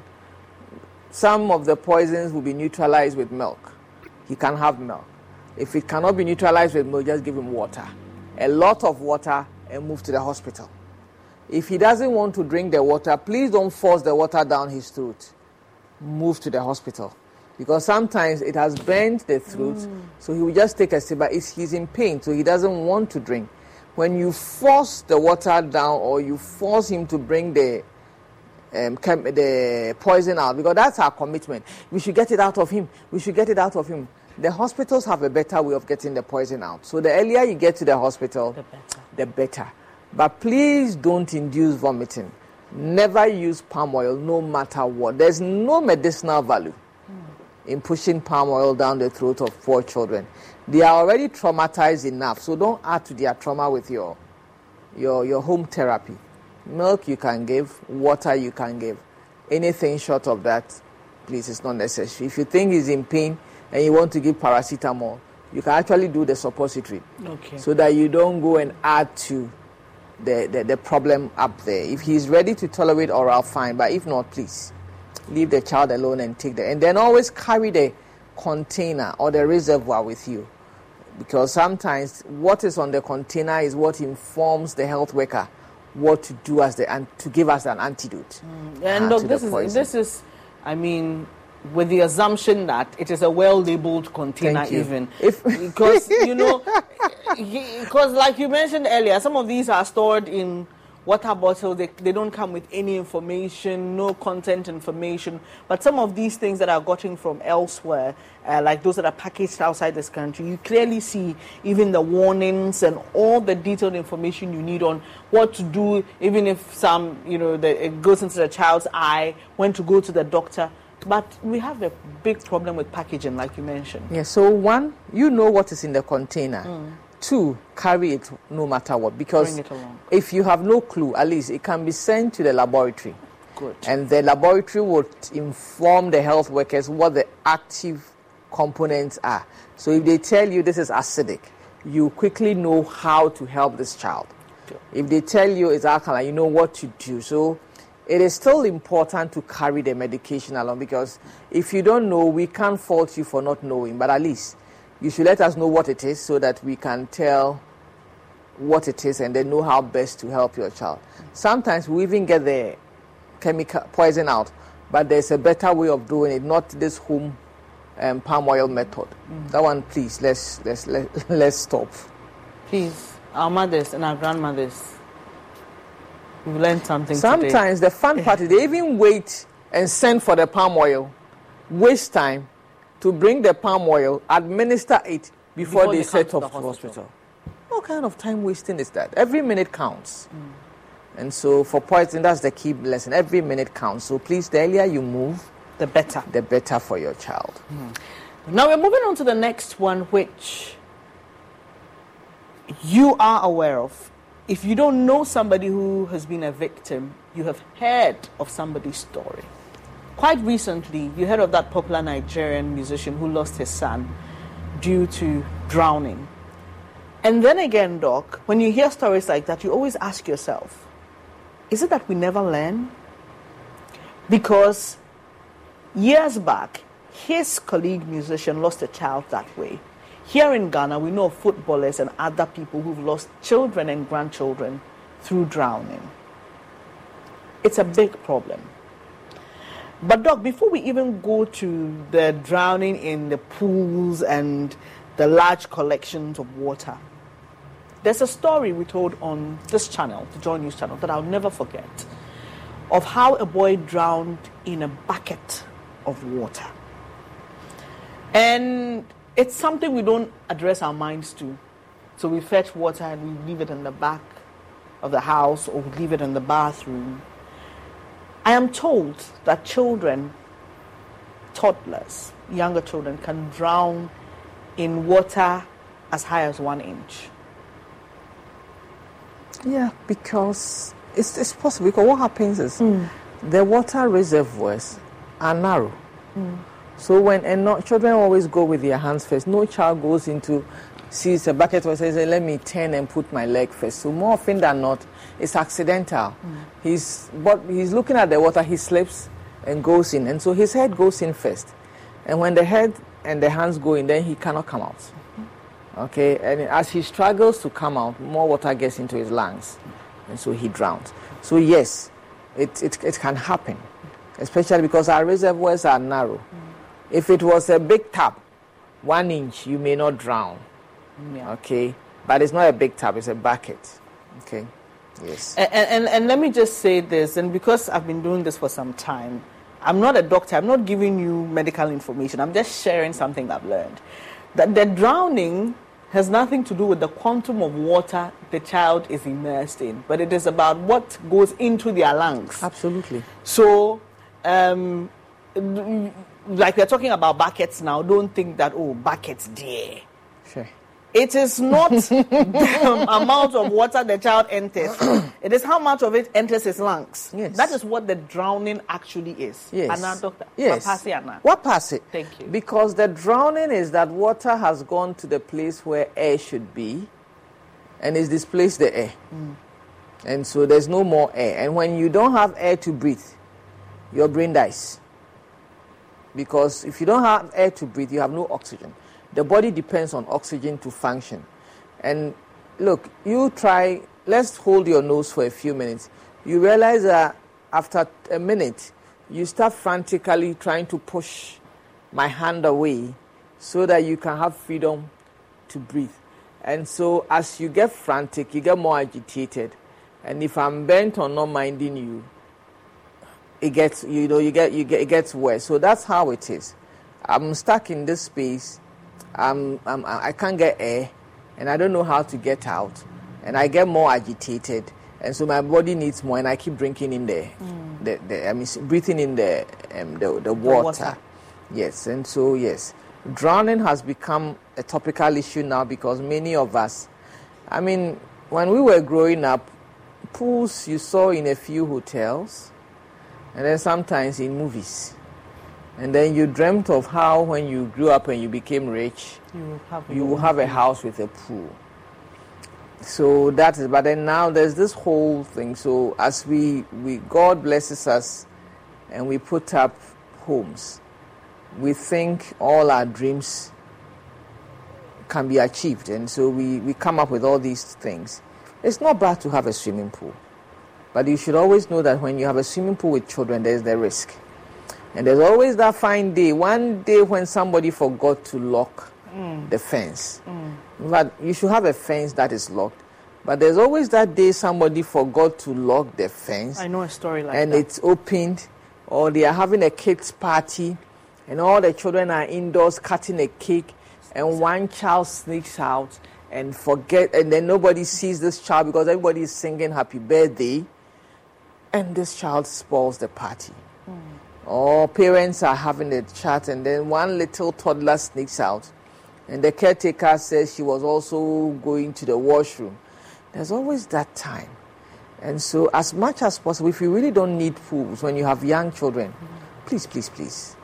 some of the poisons will be neutralized with milk. He can have milk. If it cannot be neutralized with milk, just give him water. A lot of water and move to the hospital. If he doesn't want to drink the water, please don't force the water down his throat. Move to the hospital. Because sometimes it has burned the throat, so he will just take a sip, but he's in pain, so he doesn't want to drink. When you force the water down or you force him to bring the um, the poison out because that's our commitment. We should get it out of him. We should get it out of him. The hospitals have a better way of getting the poison out. So the earlier you get to the hospital, The better. the better. But please don't induce vomiting. Never use palm oil, no matter what. There's no medicinal value in pushing palm oil down the throat of poor children. They are already traumatized enough, so don't add to their trauma with your your your home therapy. Milk you can give, water you can give. Anything short of that, please, it's not necessary. If you think he's in pain and you want to give paracetamol, you can actually do the suppository Okay. so that you don't go and add to the, the, the problem up there. If he's ready to tolerate oral, fine, but if not, please leave the child alone and take the and then always carry the container or the reservoir with you because sometimes what is on the container is what informs the health worker what to do as the and to give us an antidote. And uh, look, this is poison. this is, I mean, with the assumption that it is a well-labeled container, even If- because you know, because like you mentioned earlier, some of these are stored in water bottles. They they don't come with any information, no content information. But some of these things that are gotten from elsewhere, uh, like those that are packaged outside this country, you clearly see even the warnings and all the detailed information you need on what to do, even if some, you know, the, it goes into the child's eye, when to go to the doctor. But we have a big problem with packaging, like you mentioned. Yeah, so one, you know what is in the container. Mm. Two, carry it no matter what. Because Bring it along. if you have no clue, at least it can be sent to the laboratory. Good. And the laboratory would inform the health workers what the active components are. So if they tell you this is acidic, you quickly know how to help this child. If they tell you it's alkaline, you know what to do. So it is still important to carry the medication along because if you don't know, we can't fault you for not knowing, but at least you should let us know what it is so that we can tell what it is and then know how best to help your child. Sometimes we even get the chemical poison out, but there's a better way of doing it, not this home um, palm oil method. That one, please, let's let's let, let's stop. Please, our mothers and our grandmothers, we've learned something today. Sometimes the fun part is they even wait and send for the palm oil, waste time to bring the palm oil, administer it before, Before they, they set off to the hospital. hospital. What kind of time wasting is that? Every minute counts. And so for poison, that's the key lesson. Every minute counts. So please, the earlier you move, the better. The better for your child. Mm. Now we're moving on to the next one, which you are aware of. If you don't know somebody who has been a victim, you have heard of somebody's story. Quite recently, you heard of that popular Nigerian musician who lost his son due to drowning. And then again, Doc, when you hear stories like that, you always ask yourself, is it that we never learn? Because years back, his colleague musician lost a child that way. Here in Ghana, we know footballers and other people who've lost children and grandchildren through drowning. It's a big problem. But, Doc, before we even go to the drowning in the pools and the large collections of water, there's a story we told on this channel, the Joy News channel, that I'll never forget of how a boy drowned in a bucket of water. And it's something we don't address our minds to. So we fetch water and we leave it in the back of the house or we leave it in the bathroom. I am told that children, toddlers, younger children, can drown in water as high as one inch. Yeah, because it's, it's possible. Because what happens is mm. the water reservoirs are narrow. Mm. So when and not, children always go with their hands first. No child goes into sees a bucket or says, "Let me turn and put my leg first. So more often than not, it's accidental. Mm. He's but he's looking at the water. He slips and goes in, and so his head goes in first. And when the head and the hands go in, then he cannot come out. Okay, and as he struggles to come out, more water gets into his lungs, and so he drowns. So yes, it it, it can happen, especially because our reservoirs are narrow. Mm. If it was a big tap, one inch, you may not drown. Yeah. Okay, but it's not a big tap; it's a bucket. Okay. Yes. And, and, and let me just say this, and because I've been doing this for some time, I'm not a doctor. I'm not giving you medical information. I'm just sharing something I've learned. That the drowning has nothing to do with the quantum of water the child is immersed in, but it is about what goes into their lungs. Absolutely. So, um, like we're talking about buckets now, don't think that, oh, buckets there. Sure. It is not the amount of water the child enters. it is how much of it enters his lungs. Yes. That is what the drowning actually is. Yes. Anna, doctor. Yes. Anna. What pass it? Thank you. Because the drowning is that water has gone to the place where air should be and is displaced the air. Mm. And so there's no more air. And when you don't have air to breathe, your brain dies. Because if you don't have air to breathe, you have no oxygen. The body depends on oxygen to function. And look, you try, let's hold your nose for a few minutes. You realize that after a minute, you start frantically trying to push my hand away so that you can have freedom to breathe. And so as you get frantic, you get more agitated. And if I'm bent on not minding you, it gets you know you get you get it gets worse. So that's how it is. I'm stuck in this space. I'm, I'm I can't get air, and I don't know how to get out, and I get more agitated, and so my body needs more, and I keep drinking in there, mm. the, the I mean breathing in the um, the, the, water. the water. Yes, and so yes, drowning has become a topical issue now because many of us, I mean, when we were growing up, pools you saw in a few hotels and then sometimes in movies. And then you dreamt of how, when you grew up and you became rich, you will have, you will have a house with a pool. So that is, but then now there's this whole thing. So as we, we God blesses us and we put up homes, we think all our dreams can be achieved. And so we, we come up with all these things. It's not bad to have a swimming pool. But you should always know that when you have a swimming pool with children, there's the risk. And there's always that fine day, one day when somebody forgot to lock mm. the fence. Mm. But you should have a fence that is locked. But there's always that day somebody forgot to lock the fence. I know a story like and that. And it's opened, or they are having a kids' party, and all the children are indoors cutting a cake, and one child sneaks out and forget, and then nobody sees this child because everybody is singing happy birthday and this child spoils the party. Mm. Or parents are having a chat, and then one little toddler sneaks out, and the caretaker says she was also going to the washroom. There's always that time. And so, as much as possible, if you really don't need pools when you have young children, mm. please, please, please.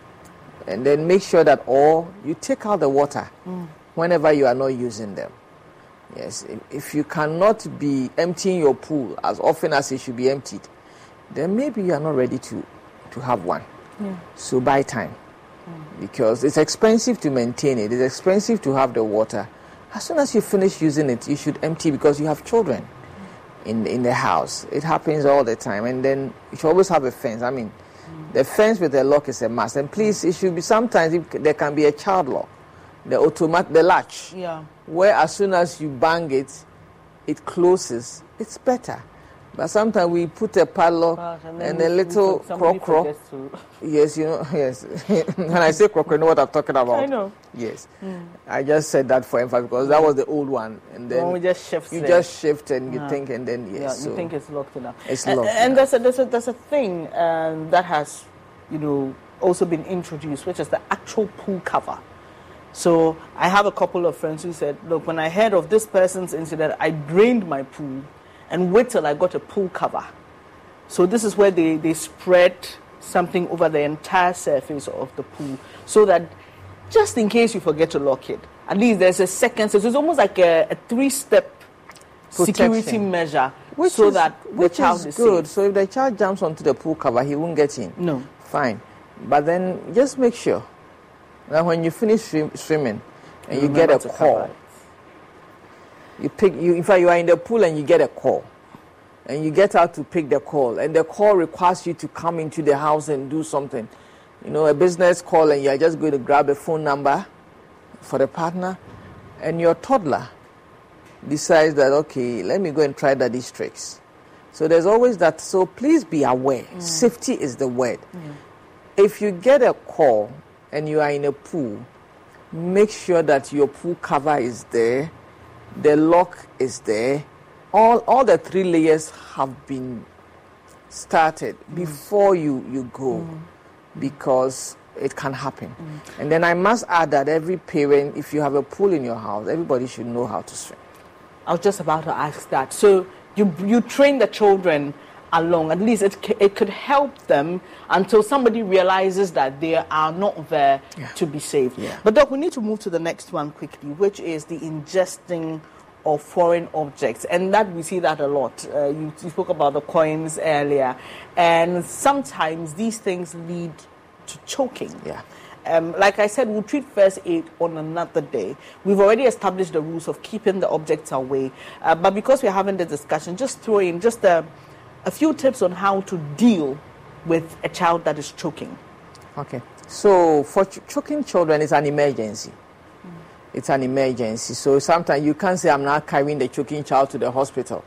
And then make sure that all you take out the water mm. whenever you are not using them. Yes, if you cannot be emptying your pool as often as it should be emptied, then maybe you are not ready to, to have one. Yeah. So buy time. Mm. Because it's expensive to maintain it, it's expensive to have the water. As soon as you finish using it, you should empty because you have children in, in the house. It happens all the time. And then you should always have a fence. I mean, mm. the fence with the lock is a must. And please, it should be sometimes there can be a child lock, the automatic, the latch. Yeah where as soon as you bang it, it closes, it's better. But sometimes we put a padlock and, and a little croc croc. Yes, you know, yes. when I say croc, you know what I'm talking about. I know. Yes. Mm. I just said that for emphasis because that was the old one. And then we just shift. You just shift and you think, and then yes. Yeah, so you think it's locked enough. It's locked. And, and there's a there's a there's a thing um, that has, you know, also been introduced, which is the actual pool cover. So I have a couple of friends who said, look, when I heard of this person's incident, I drained my pool and wait till I got a pool cover. So this is where they, they spread something over the entire surface of the pool so that just in case you forget to lock it, at least there's a second. So it's almost like a, a three-step security measure which so is, that the child is, is good. Safe. So if the child jumps onto the pool cover, he won't get in. No. Fine. But then just make sure that when you finish swim, swimming and you, you get a call, you pick. You, in fact, you are in the pool and you get a call, and you get out to pick the call, and the call requires you to come into the house and do something. You know, a business call, and you are just going to grab a phone number for the partner, and your toddler decides that okay, let me go and try that these tricks. So there's always that. So please be aware. Mm. Safety is the word. Mm. If you get a call and you are in a pool, make sure that your pool cover is there, the lock is there, all, all the three layers have been started mm. before you, you go mm. because it can happen. Mm. And then I must add that every parent, if you have a pool in your house, everybody should know how to swim. I was just about to ask that. So you, you train the children along. At least it, it could help them until somebody realizes that they are not there yeah. to be saved. Yeah. But, Doc, we need to move to the next one quickly, which is the ingesting of foreign objects. And that we see that a lot. Uh, you, you spoke about the coins earlier. And sometimes these things lead to choking. Yeah. Um, like I said, we'll treat first aid on another day. We've already established the rules of keeping the objects away. Uh, but because we're having the discussion, just throw in just a a few tips on how to deal with a child that is choking. Okay. So for ch- choking children, it's an emergency. It's an emergency. So sometimes you can't say, I'm not carrying the choking child to the hospital.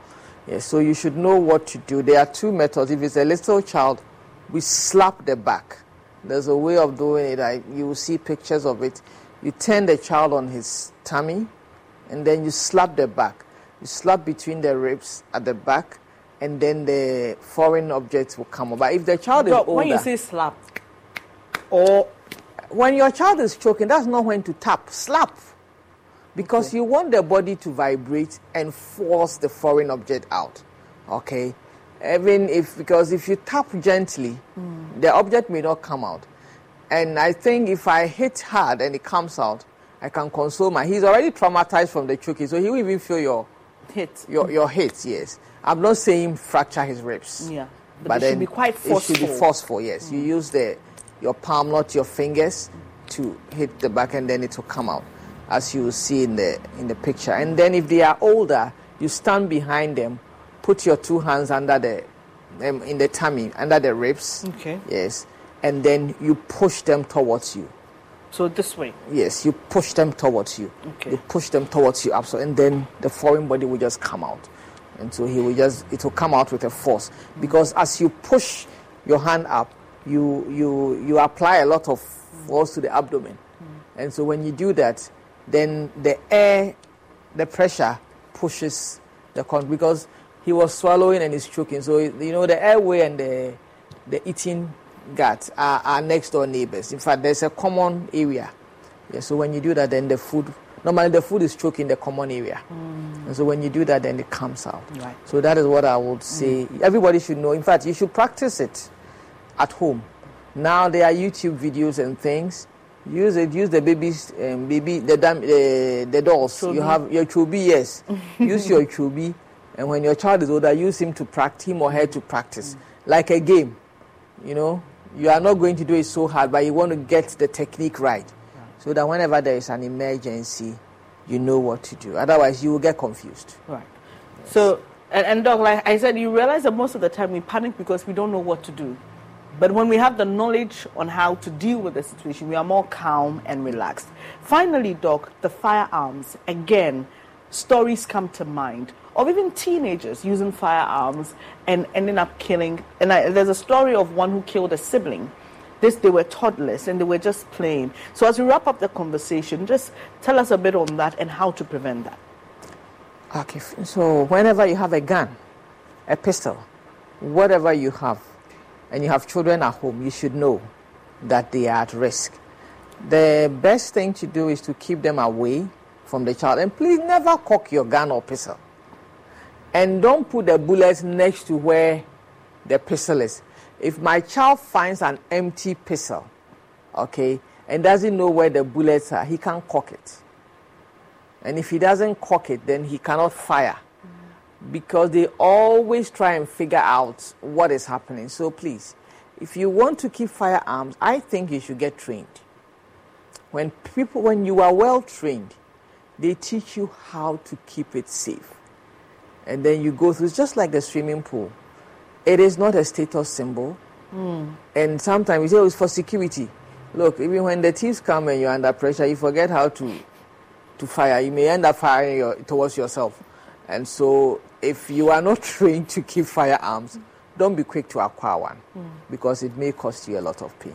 Yes, so you should know what to do. There are two methods. If it's a little child, we slap the back. There's a way of doing it. I, you will see pictures of it. You turn the child on his tummy, and then you slap the back. You slap between the ribs at the back, and then the foreign objects will come over. If the child is older, when you say slap, or when your child is choking, that's not when to tap. Slap, because okay. you want the body to vibrate and force the foreign object out. Okay, even if because if you tap gently, mm. the object may not come out. And I think if I hit hard and it comes out, I can console my. He's already traumatized from the choking, so he will even feel your hit. Your your hit, yes. I'm not saying fracture his ribs. Yeah. But, but it should be quite forceful. It should be forceful, yes. Mm. You use the your palm, not your fingers, to hit the back and then it will come out, as you see in the in the picture. And then if they are older, you stand behind them, put your two hands under the um, in the tummy, under the ribs. Okay. Yes. And then you push them towards you. So this way. Yes, you push them towards you. Okay. You push them towards you, absolutely, and then the foreign body will just come out and so he will just it will come out with a force because as you push your hand up you you you apply a lot of force to the abdomen hmm. and so when you do that then the air the pressure pushes the con because he was swallowing and he's choking. So you know the airway and the the eating gut are, are next door neighbors. In fact, there's a common area. Yeah, so when you do that, then the food normally the food is choking the common area. Mm. And so when you do that, then it comes out. Right. So that is what I would say. Mm. Everybody should know. In fact, you should practice it at home. Now there are YouTube videos and things. Use it. Use the babies, um, baby, the uh, the dolls. Chobi. You have your chobi. Yes. use your chobi, and when your child is older, use him to practice him or her to practice, mm. like a game. You know, you are not going to do it so hard, but you want to get the technique right, so that whenever there is an emergency, you know what to do. Otherwise, you will get confused. Right. Yes. So, and, and Doc, like I said, you realize that most of the time we panic because we don't know what to do. But when we have the knowledge on how to deal with the situation, we are more calm and relaxed. Finally, Doc, the firearms. Again, stories come to mind of even teenagers using firearms and ending up killing. And I, there's a story of one who killed a sibling. This, they were toddlers and they were just playing. So, as we wrap up the conversation, just tell us a bit on that and how to prevent that. Okay, so whenever you have a gun, a pistol, whatever you have, and you have children at home, you should know that they are at risk. The best thing to do is to keep them away from the child. And please never cock your gun or pistol. And don't put the bullets next to where the pistol is. If my child finds an empty pistol, okay, and doesn't know where the bullets are, he can't cock it. And if he doesn't cock it, then he cannot fire because they always try and figure out what is happening. So please, if you want to keep firearms, I think you should get trained. When people, when you are well trained, they teach you how to keep it safe. And then you go through, it's just like the swimming pool. It is not a status symbol. Mm. And sometimes you say oh, it's for security. Look, even when the thieves come and you're under pressure, you forget how to, to fire. You may end up firing your, towards yourself. And so if you are not trained to keep firearms, don't be quick to acquire one mm. because it may cost you a lot of pain.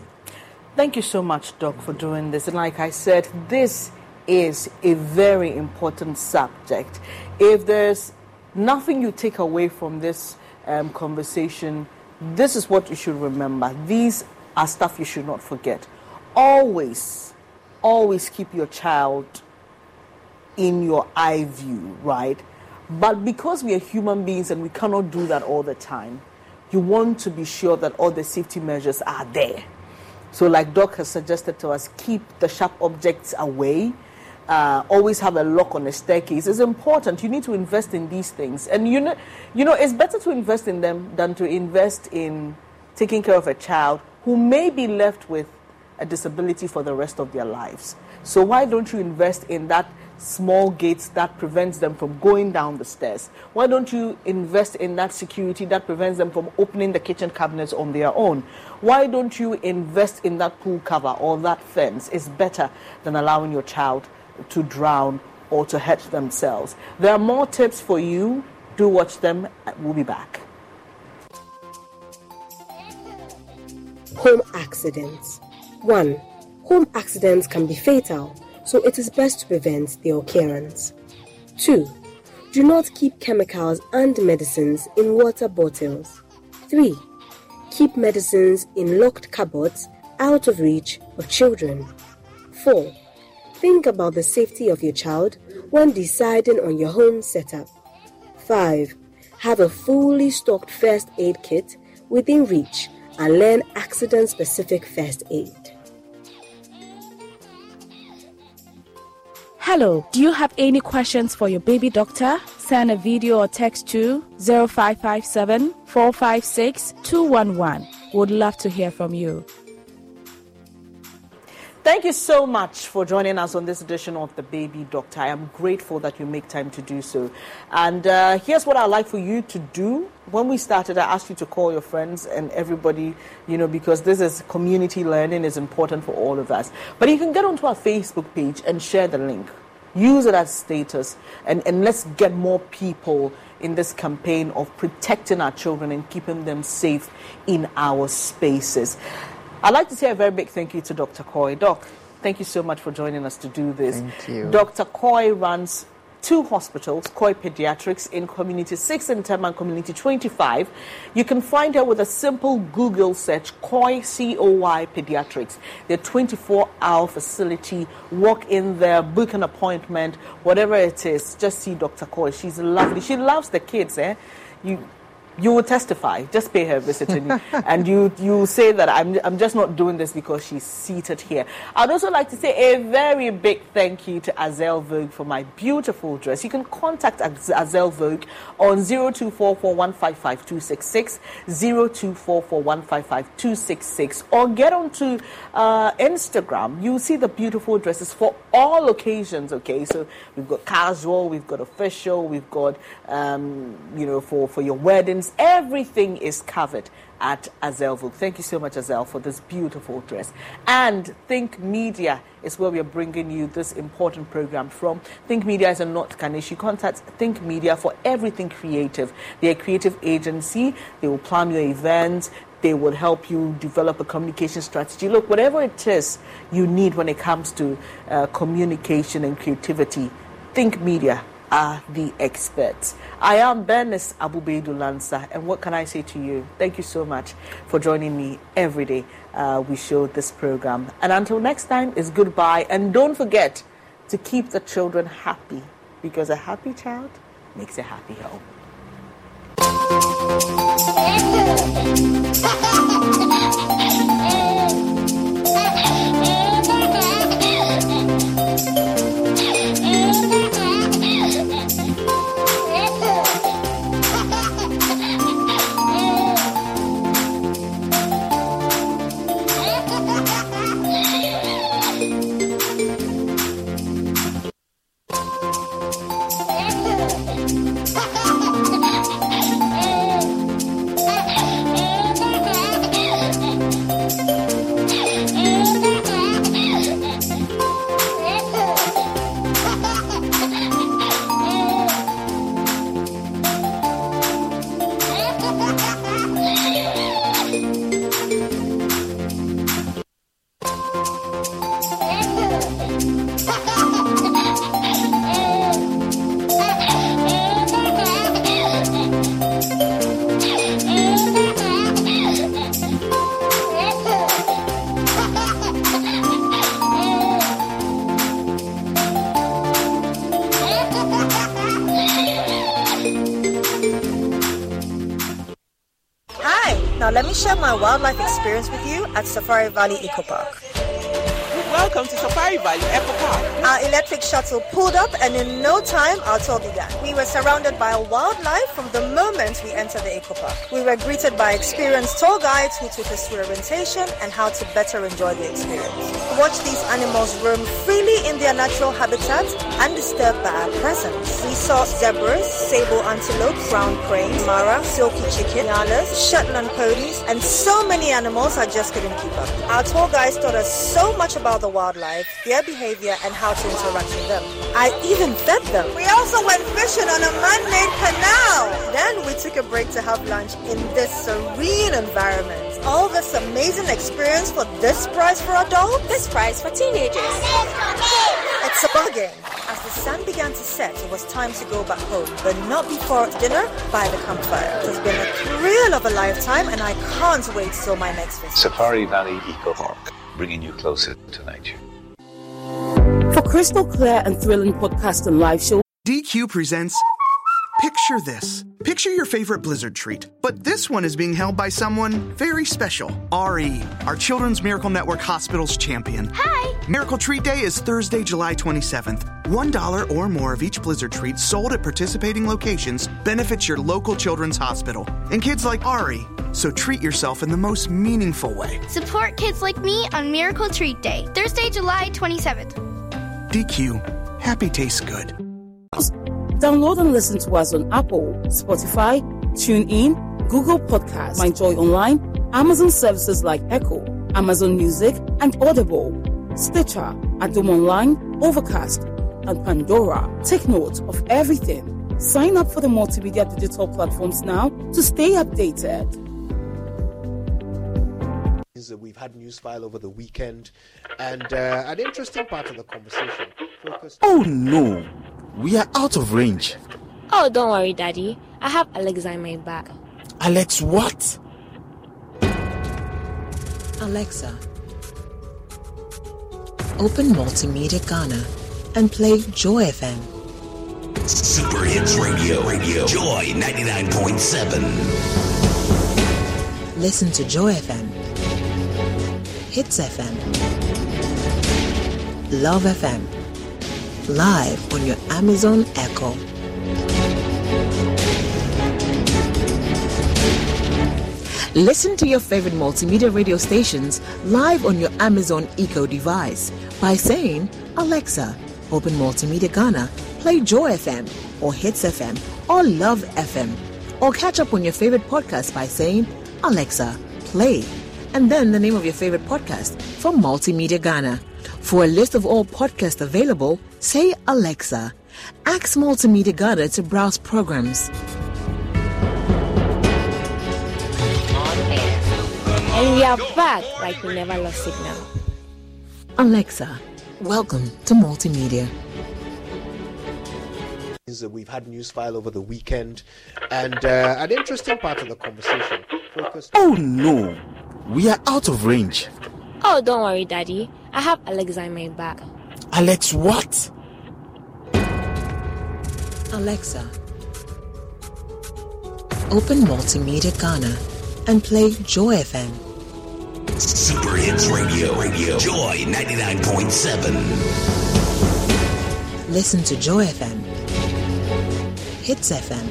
Thank you so much, Doc, for doing this. And like I said, this is a very important subject. If there's nothing you take away from this um, conversation, this is what you should remember. These are stuff you should not forget. Always, always keep your child in your eye view, right? But because we are human beings and we cannot do that all the time, you want to be sure that all the safety measures are there. So, like Doc has suggested to us, keep the sharp objects away. Uh, always have a lock on the staircase. It's important. You need to invest in these things, and you know, you know, it's better to invest in them than to invest in taking care of a child who may be left with a disability for the rest of their lives. So why don't you invest in that small gates that prevents them from going down the stairs? Why don't you invest in that security that prevents them from opening the kitchen cabinets on their own? Why don't you invest in that pool cover or that fence? It's better than allowing your child to drown or to hurt themselves. There are more tips for you. Do watch them. We'll be back. Home accidents. 1. Home accidents can be fatal so it is best to prevent their occurrence. 2. Do not keep chemicals and medicines in water bottles. 3. Keep medicines in locked cupboards out of reach of children. 4. Think about the safety of your child when deciding on your home setup. 5. Have a fully stocked first aid kit within reach and learn accident specific first aid. Hello, do you have any questions for your baby doctor? Send a video or text to 0557 456 211. Would love to hear from you. Thank you so much for joining us on this edition of The Baby Doctor. I am grateful that you make time to do so. And uh, here's what I'd like for you to do. When we started, I asked you to call your friends and everybody, you know, because this is community learning is important for all of us. But you can get onto our Facebook page and share the link. Use it as status and, and let's get more people in this campaign of protecting our children and keeping them safe in our spaces. I'd like to say a very big thank you to Dr. Coy. Doc, thank you so much for joining us to do this. Thank you. Dr. Coy runs two hospitals, Coy Pediatrics in Community 6 and Tema Community 25. You can find her with a simple Google search, Coy C-O-Y Pediatrics. They're 24-hour facility. Walk in there, book an appointment, whatever it is, just see Dr. Coy. She's lovely. She loves the kids, eh? You you will testify. Just pay her a visit, and, and you you say that I'm I'm just not doing this because she's seated here. I'd also like to say a very big thank you to Azel Vogue for my beautiful dress. You can contact Azel Vogue on 0244155266, 0244155266, or get onto uh, Instagram. You'll see the beautiful dresses for all occasions. Okay, so we've got casual, we've got official, we've got um, you know for for your weddings Everything is covered at Azelvo. Thank you so much, Azel, for this beautiful dress. And Think Media is where we are bringing you this important program from. Think Media is a North Kaneshie. Contact Think Media for everything creative. They're a creative agency. They will plan your events. They will help you develop a communication strategy. Look, whatever it is you need when it comes to uh, communication and creativity, Think Media are the experts. I am Bernice Abu-Baidoo-Lansah, and what can I say to you? Thank you so much for joining me every day. Uh, we show this program. And until next time, is goodbye. And don't forget to keep the children happy because a happy child makes a happy home. Safari Valley Eco Park. Welcome to Safari Valley Eco Park. Our electric shuttle pulled up, and in no time, our tour began. We were surrounded by wildlife from the moment we entered the eco park. We were greeted by experienced tour guides who took us through orientation and how to better enjoy the experience. Watch these animals roam in their natural habitat, undisturbed by our presence. We saw zebras, sable antelopes, brown cranes, mara, silky chicken, nyalas, Shetland ponies, and so many animals I just couldn't keep up. Our tour guides taught us so much about the wildlife, their behavior, and how to interact with them. I even fed them. We also went fishing on a man-made canal. Then we took a break to have lunch in this serene environment. All this amazing experience for this price for adults? This price for teenagers. It's a bargain. As the sun began to set, it was time to go back home, but not before dinner by the campfire. It has been a thrill of a lifetime, and I can't wait till my next visit. Safari Valley Eco Park, bringing you closer to nature. For crystal clear and thrilling podcast and live show, DQ presents Picture this. Picture your favorite Blizzard treat, but this one is being held by someone very special. Ari, our Children's Miracle Network Hospital's champion. Hi! Miracle Treat Day is Thursday, July 27th. $1 or more of each Blizzard treat sold at participating locations benefits your local children's hospital and kids like Ari. So treat yourself in the most meaningful way. Support kids like me on Miracle Treat Day, Thursday, July 27th. DQ, happy tastes good. Download and listen to us on Apple, Spotify, TuneIn, Google Podcasts, MyJoy Online, Amazon services like Echo, Amazon Music, and Audible, Stitcher, Adom Online, Overcast, and Pandora. Take note of everything. Sign up for the multimedia digital platforms now to stay updated. We've had news file over the weekend, and uh, an interesting part of the conversation focused. Oh no! We are out of range. Oh, don't worry, Daddy. I have Alexa in my bag. Alex, what? Alexa, open Multimedia Ghana and play Joy FM. Super Hits Radio, Radio, Joy 99.7. Listen to Joy FM, Hits FM, Love FM, live on your Amazon Echo. Listen to your favorite multimedia radio stations live on your Amazon Echo device by saying, Alexa, open Multimedia Ghana, play Joy FM or Hits FM or Love FM. Or catch up on your favorite podcast by saying, Alexa, play, and then the name of your favorite podcast from Multimedia Ghana. For a list of all podcasts available, say Alexa. Ask Multimedia Ghana to browse programs. And we are back like we never lost signal. Alexa, welcome to Multimedia. We've had news file over the weekend, and uh, an interesting part of the conversation focused. Oh no, we are out of range. Oh, don't worry, Daddy. I have Alexa in my bag. Alex, what? Alexa, open Multimedia Ghana and play Joy FM. Super Hits Radio, Radio, Joy 99.7. Listen to Joy FM, Hits FM,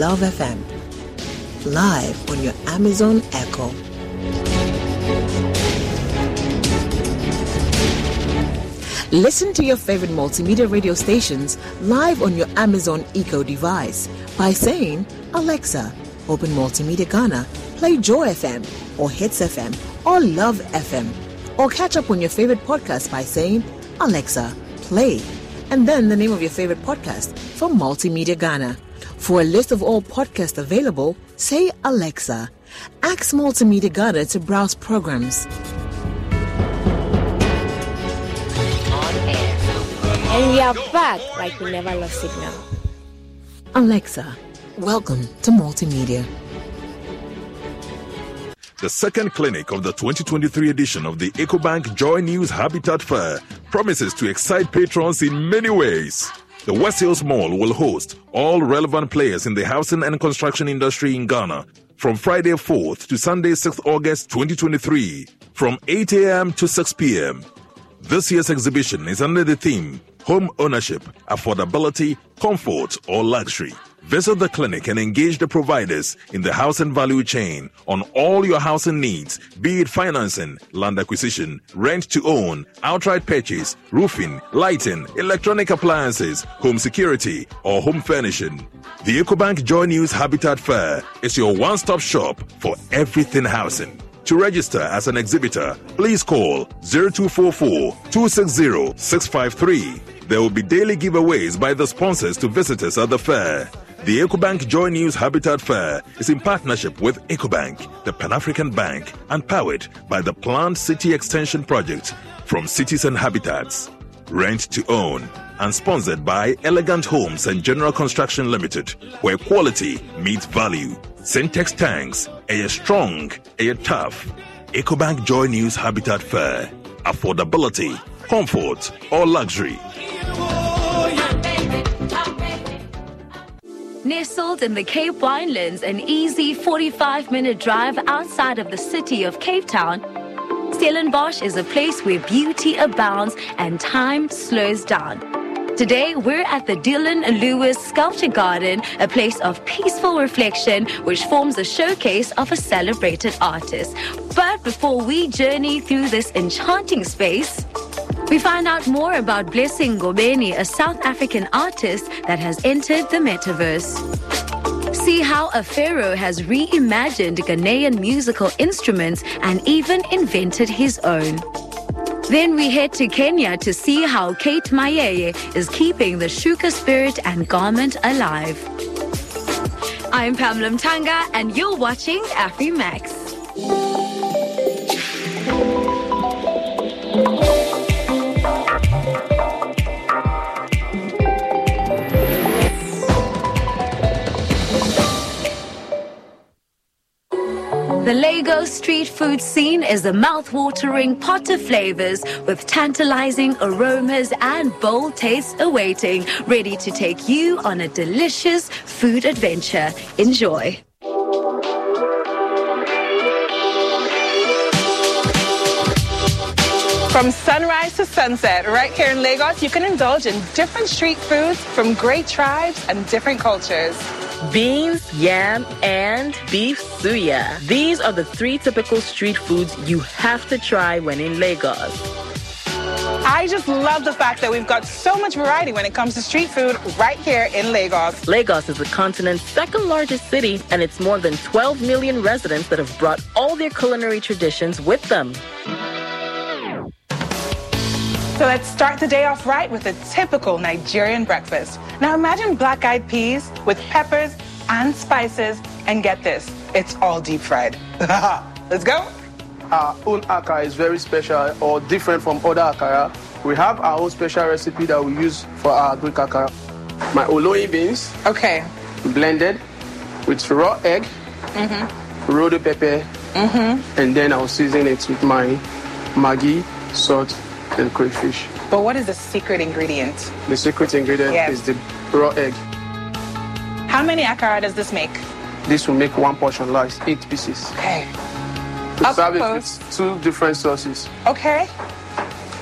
Love FM, live on your Amazon Echo. Listen to your favorite multimedia radio stations live on your Amazon Echo device by saying, Alexa, open Multimedia Ghana, play Joy FM or Hits FM or Love FM. Or catch up on your favorite podcast by saying, Alexa, play, and then the name of your favorite podcast from Multimedia Ghana. For a list of all podcasts available, say Alexa. Ask Multimedia Ghana to browse programs. And we are back like we never lost signal. Alexa, welcome to Multimedia. The second clinic of the 2023 edition of the EcoBank Joy News Habitat Fair promises to excite patrons in many ways. The West Hills Mall will host all relevant players in the housing and construction industry in Ghana from Friday 4th to Sunday 6th August 2023 from 8 a.m. to 6 p.m. This year's exhibition is under the theme Home Ownership, Affordability, Comfort, or Luxury. Visit the clinic and engage the providers in the housing value chain on all your housing needs, be it financing, land acquisition, rent to own, outright purchase, roofing, lighting, electronic appliances, home security, or home furnishing. The EcoBank Joy News Habitat Fair is your one stop shop for everything housing. To register as an exhibitor, please call 0244 260 653. There will be daily giveaways by the sponsors to visitors at the fair. The EcoBank Joy News Habitat Fair is in partnership with EcoBank, the Pan African Bank, and powered by the Planned City Extension Project from Cities and Habitats. Rent to own and sponsored by Elegant Homes and General Construction Limited, where quality meets value. Syntex tanks, a strong, a tough. EcoBank Joy News Habitat Fair. Affordability, comfort, or luxury. Nestled in the Cape Winelands, an easy 45 minute drive outside of the city of Cape Town, Stellenbosch is a place where beauty abounds and time slows down. Today, we're at the Dylan Lewis Sculpture Garden, a place of peaceful reflection which forms a showcase of a celebrated artist. But before we journey through this enchanting space, we find out more about Blessing Ngobeni, a South African artist that has entered the metaverse. See how a pharaoh has reimagined Ghanaian musical instruments and even invented his own. Then we head to Kenya to see how Kate Mayeye is keeping the Shuka spirit and garment alive. I'm Pamela Mtanga, and you're watching AfriMax. Lagos street food scene is a mouth-watering pot of flavors with tantalizing aromas and bold tastes awaiting, ready to take you on a delicious food adventure. Enjoy. From sunrise to sunset, right here in Lagos, you can indulge in different street foods from great tribes and different cultures. Beans, yam, and beef suya. These are the three typical street foods you have to try when in Lagos. I just love the fact that we've got so much variety when it comes to street food right here in Lagos. Lagos is the continent's second largest city, and it's more than 12 million residents that have brought all their culinary traditions with them. So let's start the day off right with a typical Nigerian breakfast. Now imagine black eyed peas with peppers and spices, and get this, it's all deep fried. let's go. Our own akara is very special or different from other akara. We have our own special recipe that we use for our Greek akara. My oloyi beans. Okay. Blended with raw egg, Mm-hmm. pepper, Mm-hmm. and then I'll season it with my maggi, salt, and crayfish. But what is the secret ingredient? The secret ingredient Yes. is the raw egg. How many akara does this make? This will make one portion like eight pieces. Okay. We Up serve it close. with two different sauces. Okay.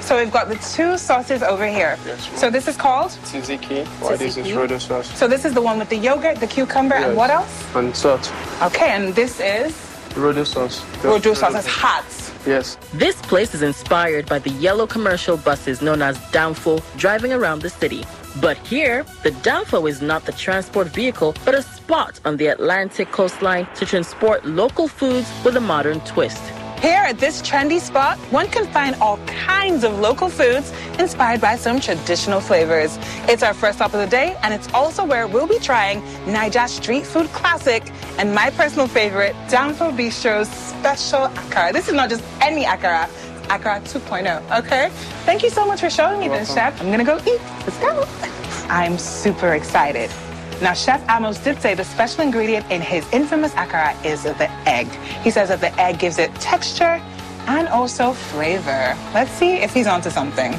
So we've got the two sauces over here. Yes. So this is called? Tzatziki, or this is rodo sauce. So this is the one with the yogurt, the cucumber, and what else? And salt. Okay, and this is Rodo sauce. rojo sauce. It's hot. Yes. This place is inspired by the yellow commercial buses known as Danfo driving around the city. But here, the Danfo is not the transport vehicle, but a spot on the Atlantic coastline to transport local foods with a modern twist. Here at this trendy spot, one can find all kinds of local foods inspired by some traditional flavors. It's our first stop of the day, and it's also where we'll be trying Niger street food classic and my personal favorite, Danfo Bistro's special akara. This is not just any akara, it's akara 2.0, okay? Thank you so much for showing me this, welcome. chef. I'm gonna go eat. Let's go. I'm super excited. Now, Chef Amos did say the special ingredient in his infamous akara is the egg. He says that the egg gives it texture and also flavor. Let's see if he's onto something.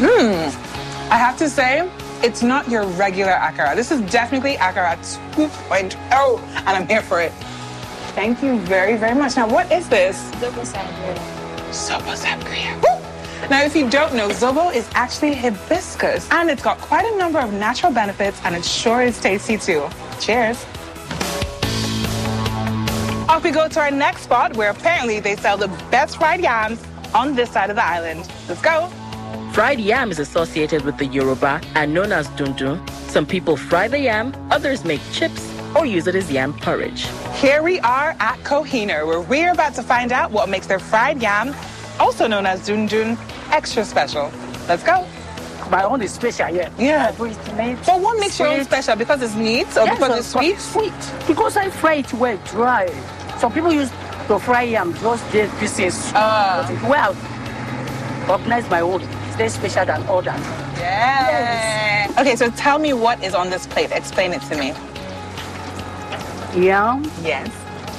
Mmm. I have to say, it's not your regular akara. This is definitely akara 2.0, and I'm here for it. Thank you very, very much. Now, what is this? Zobo sangria. Woo! Now, if you don't know, Zobo is actually hibiscus, and it's got quite a number of natural benefits, and it sure is tasty too. Cheers. Off we go to our next spot, where apparently they sell the best fried yams on this side of the island. Let's go. Fried yam is associated with the Yoruba and known as dundun. Some people fry the yam, others make chips or use it as yam porridge. Here we are at Kohinoor, where we're about to find out what makes their fried yam, also known as dundun, extra special. Let's go. My own is special, yeah. Yeah. I put it in it. But what makes your own special? Because it's meat or Yes, because it's sweet? Sweet. Because I fry it well, dry. Some people use to fry yam, just the pieces. Ah. But well, organize my own. It's very special than others. Yeah. Okay, so tell me what is on this plate. Explain it to me. Yam, Yes.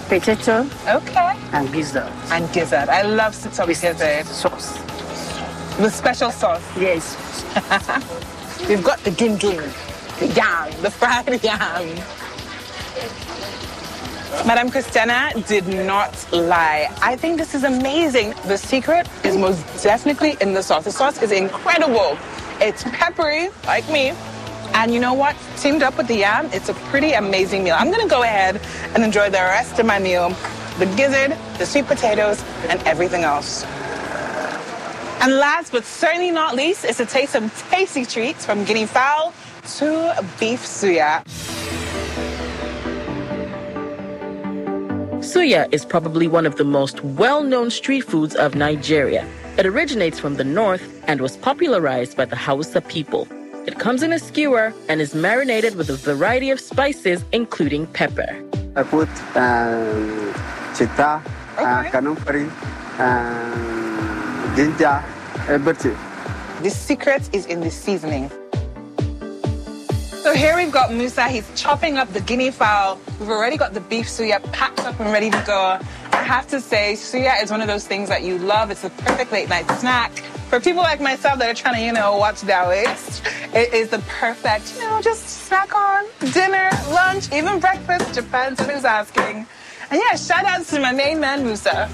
potato, Okay. and gizzard. And gizzard. I love some gizzard. Sauce. With special sauce. Yes. We've got the dundun, the yam, the fried yam. Madame Christiana did not lie. I think this is amazing. The secret is most definitely in the sauce. The sauce is incredible. It's peppery, like me. And you know what? Teamed up with the yam, it's a pretty amazing meal. I'm gonna go ahead and enjoy the rest of my meal. The gizzard, the sweet potatoes, and everything else. And last but certainly not least is to taste some tasty treats from guinea fowl to beef suya. Suya is probably one of the most well known street foods of Nigeria. It originates from the north and was popularized by the Hausa people. It comes in a skewer and is marinated with a variety of spices, including pepper. I put um, chitta, uh, kanumfari, uh, ginger, everything. The secret is in the seasoning. So here we've got Musa. He's chopping up the guinea fowl. We've already got the beef suya packed up and ready to go. I have to say, suya is one of those things that you love. It's the perfect late night snack. For people like myself that are trying to, you know, watch their it is the perfect, you know, just snack on dinner, lunch, even breakfast. Depends on who's asking. And yeah, shout out to my main man, Musa.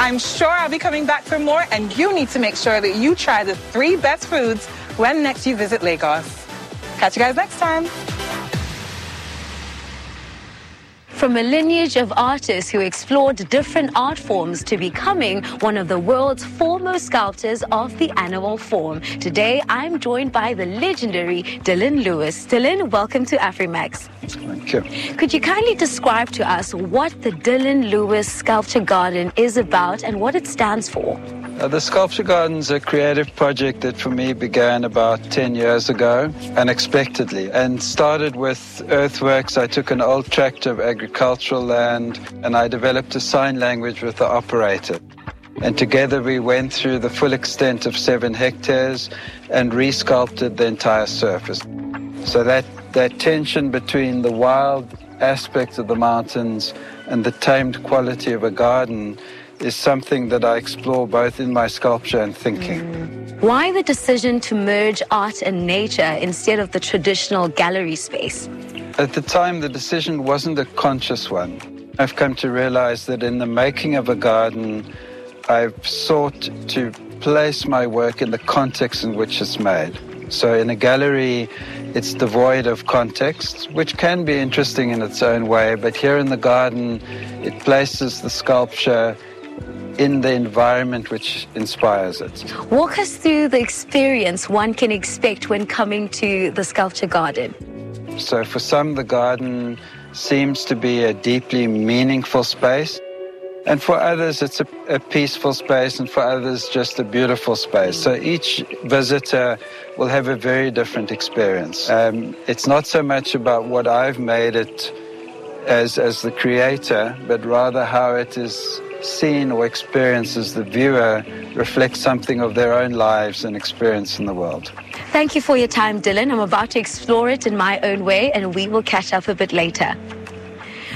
I'm sure I'll be coming back for more, and you need to make sure that you try the three best foods when next you visit Lagos. Catch you guys next time. From a lineage of artists who explored different art forms to becoming one of the world's foremost sculptors of the animal form. Today, I'm joined by the legendary Dylan Lewis. Dylan, welcome to Afrimax. Thank you. Could you kindly describe to us what the Dylan Lewis Sculpture Garden is about and what it stands for? Uh, the Sculpture Garden's a creative project that for me began about 10 years ago, unexpectedly, and started with earthworks. I took an old tract of agricultural land and I developed a sign language with the operator. And together we went through the full extent of seven hectares and resculpted the entire surface. So that, that tension between the wild aspects of the mountains and the tamed quality of a garden is something that I explore both in my sculpture and thinking. Mm. Why the decision to merge art and nature instead of the traditional gallery space? At the time, the decision wasn't a conscious one. I've come to realize that in the making of a garden, I've sought to place my work in the context in which it's made. So in a gallery, it's devoid of context, which can be interesting in its own way, but here in the garden, it places the sculpture in the environment which inspires it. Walk us through the experience one can expect when coming to the sculpture garden. So, for some, the garden seems to be a deeply meaningful space. And for others, it's a, a, peaceful space, and for others, just a beautiful space. So each visitor will have a very different experience. Um, it's not so much about what I've made it as, as the creator, but rather how it is seen or experienced as the viewer reflects something of their own lives and experience in the world. Thank you for your time, Dylan. I'm about to explore it in my own way, and we will catch up a bit later.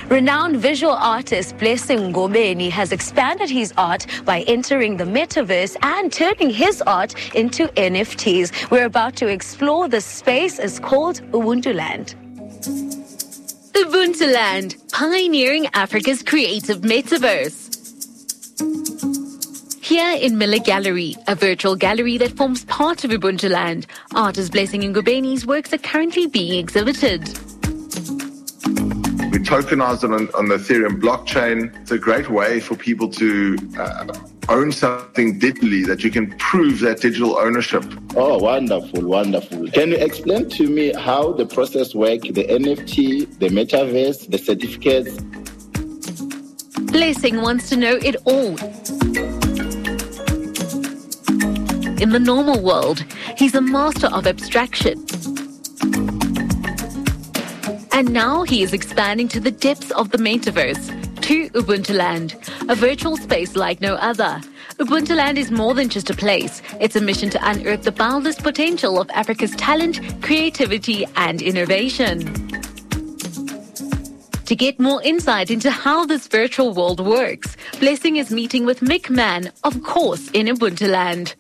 Renowned visual artist Blessing Ngobeni has expanded his art by entering the metaverse and turning his art into NFTs. We're about to explore the space is called Ubuntu Land. Ubuntu Land, pioneering Africa's creative metaverse. Here in Miller Gallery, a virtual gallery that forms part of Ubuntu Land, artist Blessing Ngobeni's works are currently being exhibited. We tokenize it on, on, the Ethereum blockchain. It's a great way for people to uh, own something digitally that you can prove that digital ownership. Oh, wonderful, wonderful. Can you explain to me how the process works, the NFT, the metaverse, the certificates? Blessing wants to know it all. In the normal world, he's a master of abstraction. And now he is expanding to the depths of the metaverse, to Ubuntu Land, a virtual space like no other. Ubuntu Land is more than just a place. It's a mission to unearth the boundless potential of Africa's talent, creativity, and innovation. To get more insight into how this virtual world works, Blessing is meeting with Mick Mann, of course, in Ubuntu Land.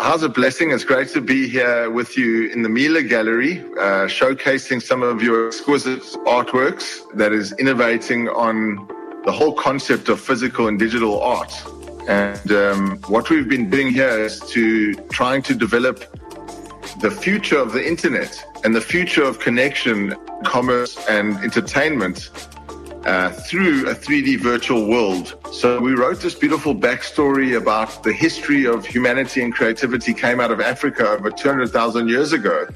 How's it blessing? It's great to be here with you in the Mila Gallery, uh, showcasing some of your exquisite artworks that is innovating on the whole concept of physical and digital art. And um, what we've been doing here is to trying to develop the future of the internet and the future of connection, commerce, and entertainment uh, through a 3D virtual world. So we wrote this beautiful backstory about the history of humanity and creativity came out of Africa over 200,000 years ago.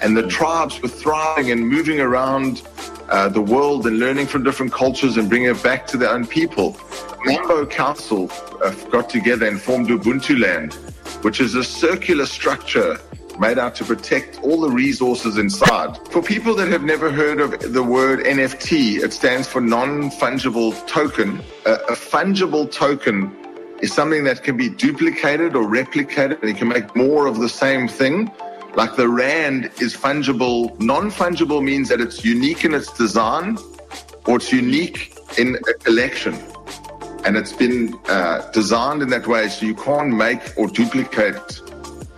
And the tribes were thriving and moving around uh, the world and learning from different cultures and bringing it back to their own people. Mambo Council uh, got together and formed Ubuntu Land, which is a circular structure made out to protect all the resources inside. For people that have never heard of the word NFT, it stands for non-fungible token. a, a fungible token is something that can be duplicated or replicated and you can make more of the same thing. Like the rand is fungible. Non-fungible means that it's unique in its design or it's unique in a collection. And it's been uh, designed in that way so you can't make or duplicate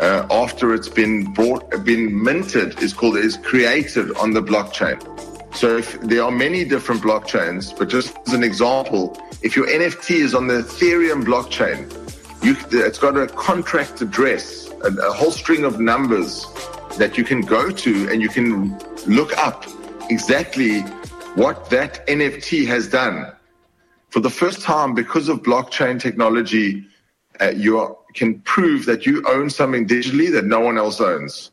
uh, after it's been brought, been minted is called, is created on the blockchain. So if, there are many different blockchains, but just as an example, if your NFT is on the Ethereum blockchain, you, it's got a contract address, a, a whole string of numbers that you can go to and you can look up exactly what that NFT has done. For the first time, because of blockchain technology, uh, you are, can prove that you own something digitally that no one else owns.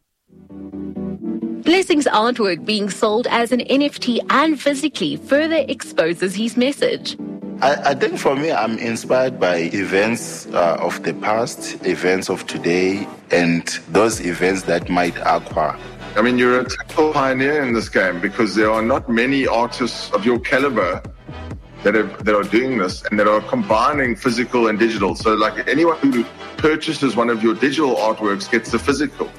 Blessing's artwork being sold as an NFT and physically further exposes his message. I, I think for me, I'm inspired by events uh, of the past, events of today, and those events that might occur. I mean, you're a total pioneer in this game because there are not many artists of your caliber that are, that are doing this and that are combining physical and digital. So, like anyone who purchases one of your digital artworks gets the physical.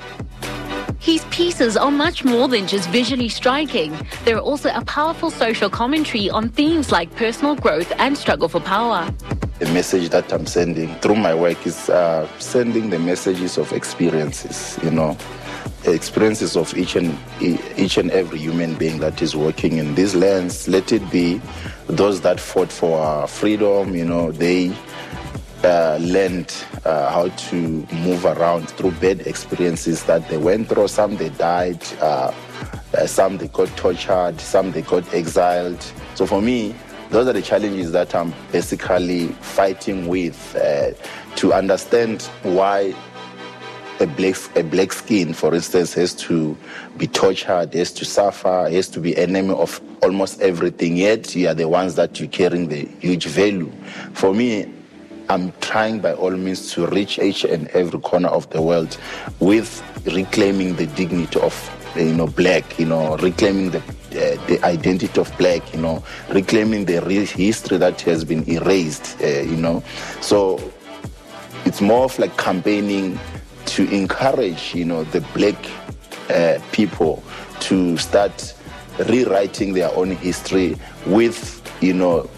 His pieces are much more than just visually striking. They're also a powerful social commentary on themes like personal growth and struggle for power. The message that I'm sending through my work is uh, sending the messages of experiences, you know, experiences of each and each and every human being that is working in these lands. Let it be those that fought for our freedom, you know, they uh, learned uh, how to move around through bad experiences that they went through. Some they died, uh, uh, some they got tortured, some they got exiled. So for me, those are the challenges that I'm basically fighting with uh, to understand why a black, a black skin, for instance, has to be tortured, has to suffer, has to be enemy of almost everything. Yet you are the ones that you're carrying the huge value. For me, I'm trying by all means to reach each and every corner of the world with reclaiming the dignity of you know black, you know, reclaiming the uh, the identity of black, you know, reclaiming the history that has been erased, uh, you know. So it's more of like campaigning to encourage, you know, the black uh, people to start rewriting their own history with, you know,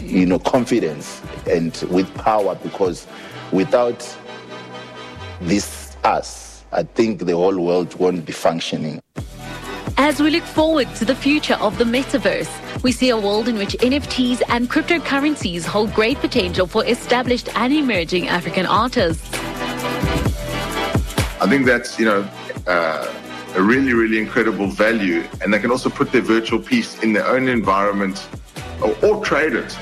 you know, confidence and with power because without this us, I think the whole world won't be functioning. As we look forward to the future of the metaverse, we see a world in which NFTs and cryptocurrencies hold great potential for established and emerging African artists. I think that's, you know, uh, a really, really incredible value. And they can also put their virtual piece in their own environment or, or trade it.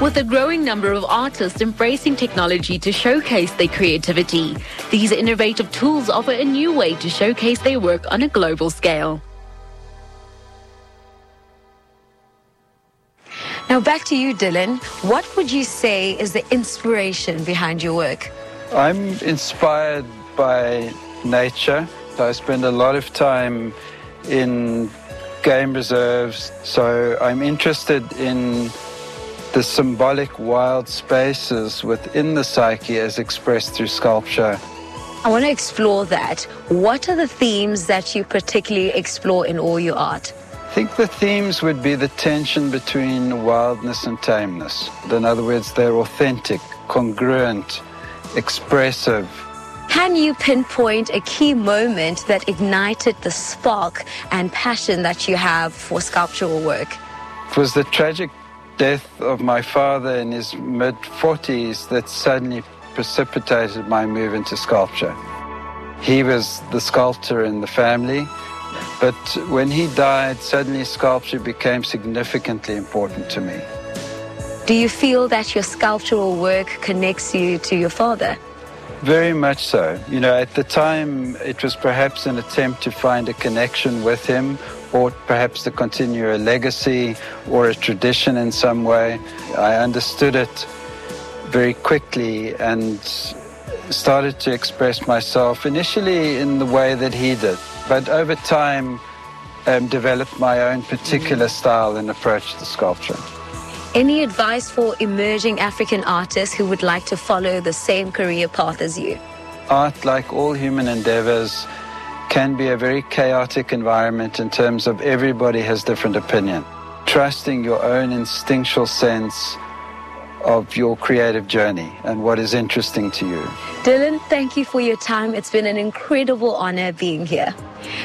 With a growing number of artists embracing technology to showcase their creativity, these innovative tools offer a new way to showcase their work on a global scale. Now, back to you, Dylan. What would you say is the inspiration behind your work? I'm inspired by nature. I spend a lot of time in game reserves, so I'm interested in the symbolic wild spaces within the psyche as expressed through sculpture. I want to explore that. What are the themes that you particularly explore in all your art? I think the themes would be the tension between wildness and tameness. In other words, they're authentic, congruent, expressive. Can you pinpoint a key moment that ignited the spark and passion that you have for sculptural work? It was the tragic death of my father in his mid 40s that suddenly precipitated my move into sculpture. He was the sculptor in the family, but when he died, suddenly sculpture became significantly important to me. Do you feel that your sculptural work connects you to your father? Very much so. You know, at the time, it was perhaps an attempt to find a connection with him or perhaps to continue a legacy or a tradition in some way. I understood it very quickly and started to express myself initially in the way that he did, but over time um, developed my own particular style and approach to sculpture. Any advice for emerging African artists who would like to follow the same career path as you? art, like all human endeavors, can be a very chaotic environment in terms of everybody has different opinion. Trusting your own instinctual sense of your creative journey and what is interesting to you. Dylan, thank you for your time. It's been an incredible honor being here.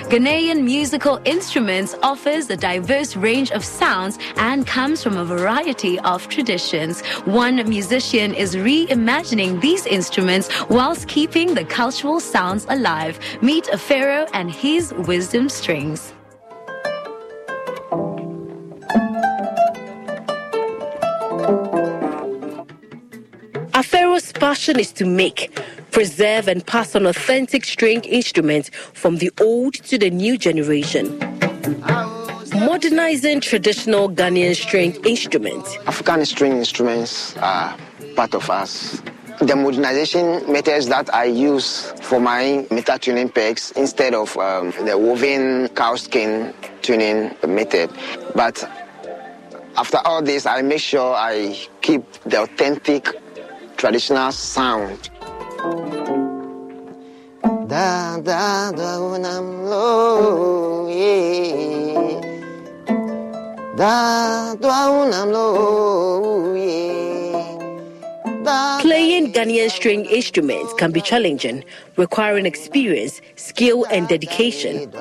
Ghanaian Musical Instruments offers a diverse range of sounds and comes from a variety of traditions. One musician is reimagining these instruments whilst keeping the cultural sounds alive. Meet Pharaoh and his wisdom strings. Pharaoh's passion is to make, preserve, and pass on authentic string instruments from the old to the new generation. Modernizing traditional Ghanaian string instruments. African string instruments are part of us. The modernization methods that I use for my meter tuning pegs instead of um, the woven cow skin tuning method. But after all this, I make sure I keep the authentic traditional sound. Da da da unam lo ye. Da da unam lo Playing Ghanaian string instruments can be challenging, requiring experience, skill, and dedication.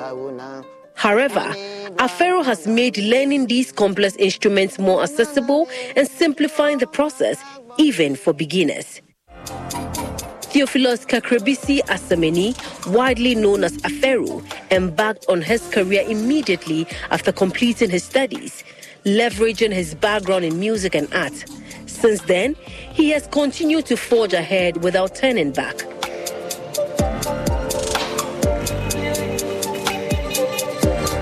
However, Afero has made learning these complex instruments more accessible and simplifying the process even for beginners. Theophilus Kakrebisi Asameni, widely known as Aferu, embarked on his career immediately after completing his studies, leveraging his background in music and art. Since then, he has continued to forge ahead without turning back.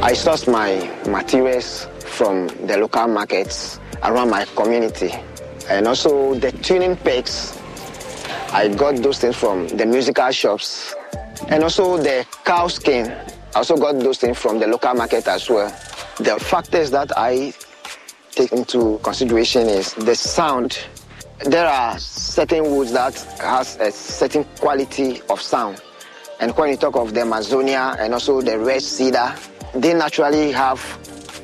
I source my materials from the local markets around my community and also the tuning pegs. I got those things from the musical shops. And also the cow skin. I also got those things from the local market as well. The factors that I take into consideration is the sound. There are certain woods that has a certain quality of sound. And when you talk of the Amazonia and also the red cedar, they naturally have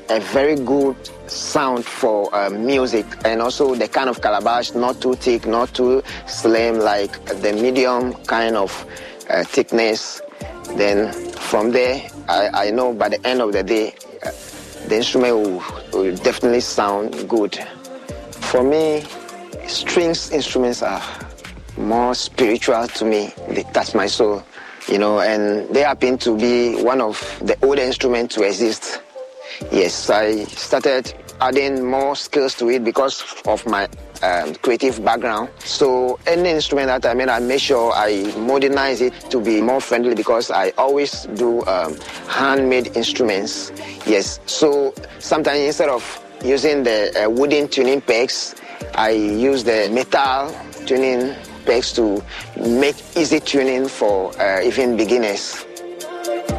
a very good sound for uh, music and also the kind of calabash not too thick not too slim like the medium kind of uh, thickness. Then from there I, I, know by the end of the day uh, the instrument will, will definitely sound good. For me strings instruments are more spiritual to me. They touch my soul you know and they happen to be one of the older instruments to exist Yes, I started adding more skills to it because of my um, creative background. So any instrument that I made, I make sure I modernize it to be more friendly because I always do um, handmade instruments. Yes, so sometimes instead of using the uh, wooden tuning pegs, I use the metal tuning to make easy tuning for uh, even beginners.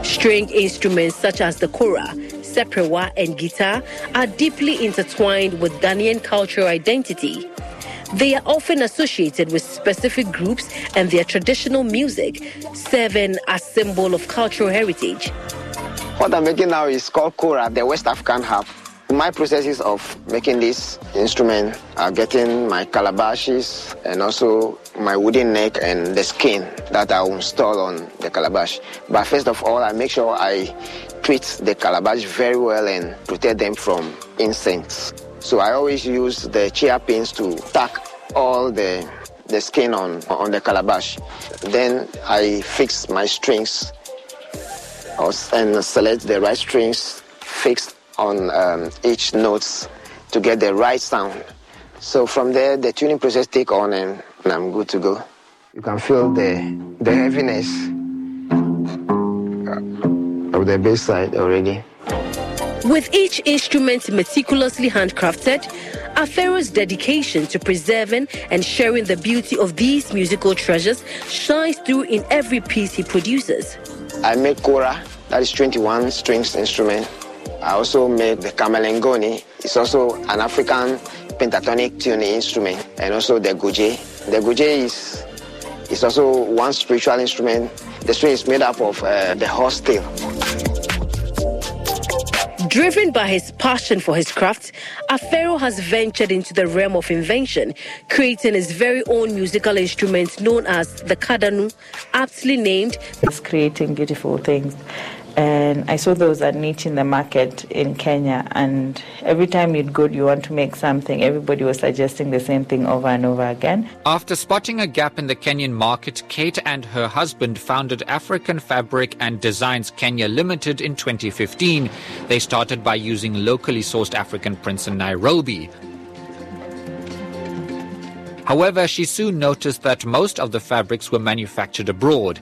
String instruments such as the kora seprewa, and guitar are deeply intertwined with Ghanaian cultural identity. They are often associated with specific groups and their traditional music, serving as symbol of cultural heritage. What I'm making now is called Kora, the West African harp. My processes of making this instrument are getting my calabashes and also my wooden neck and the skin that I will install on the calabash. But first of all, I make sure I treat the calabash very well and protect them from insects. So I always use the chia pins to tack all the the skin on on the calabash. Then I fix my strings and select the right strings fixed on um, each notes to get the right sound. So from there, the tuning process take on and, and I'm good to go. You can feel the the heaviness of the bass side already. With each instrument meticulously handcrafted, Afero's dedication to preserving and sharing the beauty of these musical treasures shines through in every piece he produces. I make kora, that is 21 strings instrument. I also make the kamelengoni. It's also an African pentatonic tuning instrument, and also the guje. The guje is It's also one spiritual instrument. The string is made up of uh, the horse tail. Driven by his passion for his craft, Afero has ventured into the realm of invention, creating his very own musical instrument known as the kadanu, aptly named. He's creating beautiful things and I saw there was a niche in the market in Kenya. And every time you'd go, you want to make something, everybody was suggesting the same thing over and over again. After spotting a gap in the Kenyan market, Kate and her husband founded African Fabric and Designs Kenya Limited in 2015. They started by using locally sourced African prints in Nairobi. However, she soon noticed that most of the fabrics were manufactured abroad.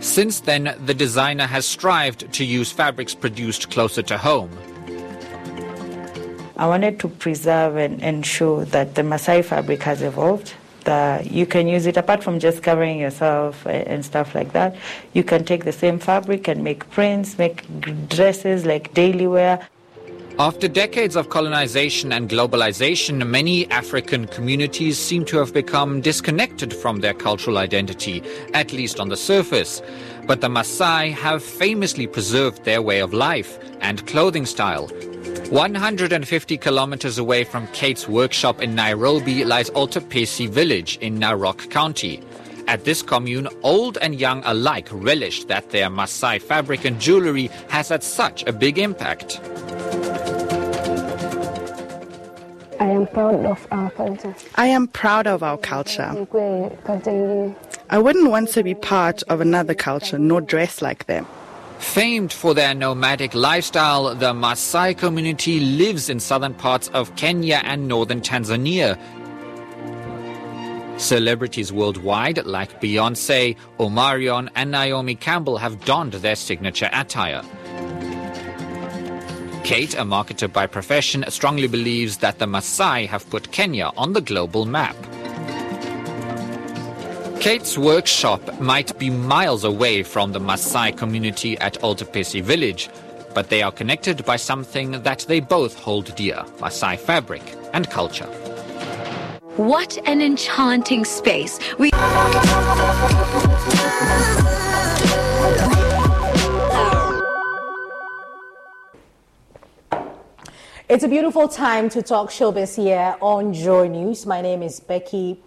Since then, the designer has strived to use fabrics produced closer to home. I wanted to preserve and ensure that the Masai fabric has evolved. That you can use it apart from just covering yourself and stuff like that. You can take the same fabric and make prints, make dresses like daily wear. After decades of colonization and globalization, many African communities seem to have become disconnected from their cultural identity, at least on the surface. But the Maasai have famously preserved their way of life and clothing style. 150 kilometers away from Kate's workshop in Nairobi lies Oltepesi village in Narok County. At this commune, old and young alike relish that their Maasai fabric and jewelry has had such a big impact. I am proud of our culture. I am proud of our culture. I wouldn't want to be part of another culture nor dress like them. Famed for their nomadic lifestyle, the Maasai community lives in southern parts of Kenya and northern Tanzania. Celebrities worldwide like Beyonce, Omarion, and Naomi Campbell have donned their signature attire. Kate, a marketer by profession, strongly believes that the Maasai have put Kenya on the global map. Kate's workshop might be miles away from the Maasai community at Oltepesi village, but they are connected by something that they both hold dear Maasai fabric and culture. What an enchanting space. We It's a beautiful time to talk showbiz here on Joy News. My name is Becky.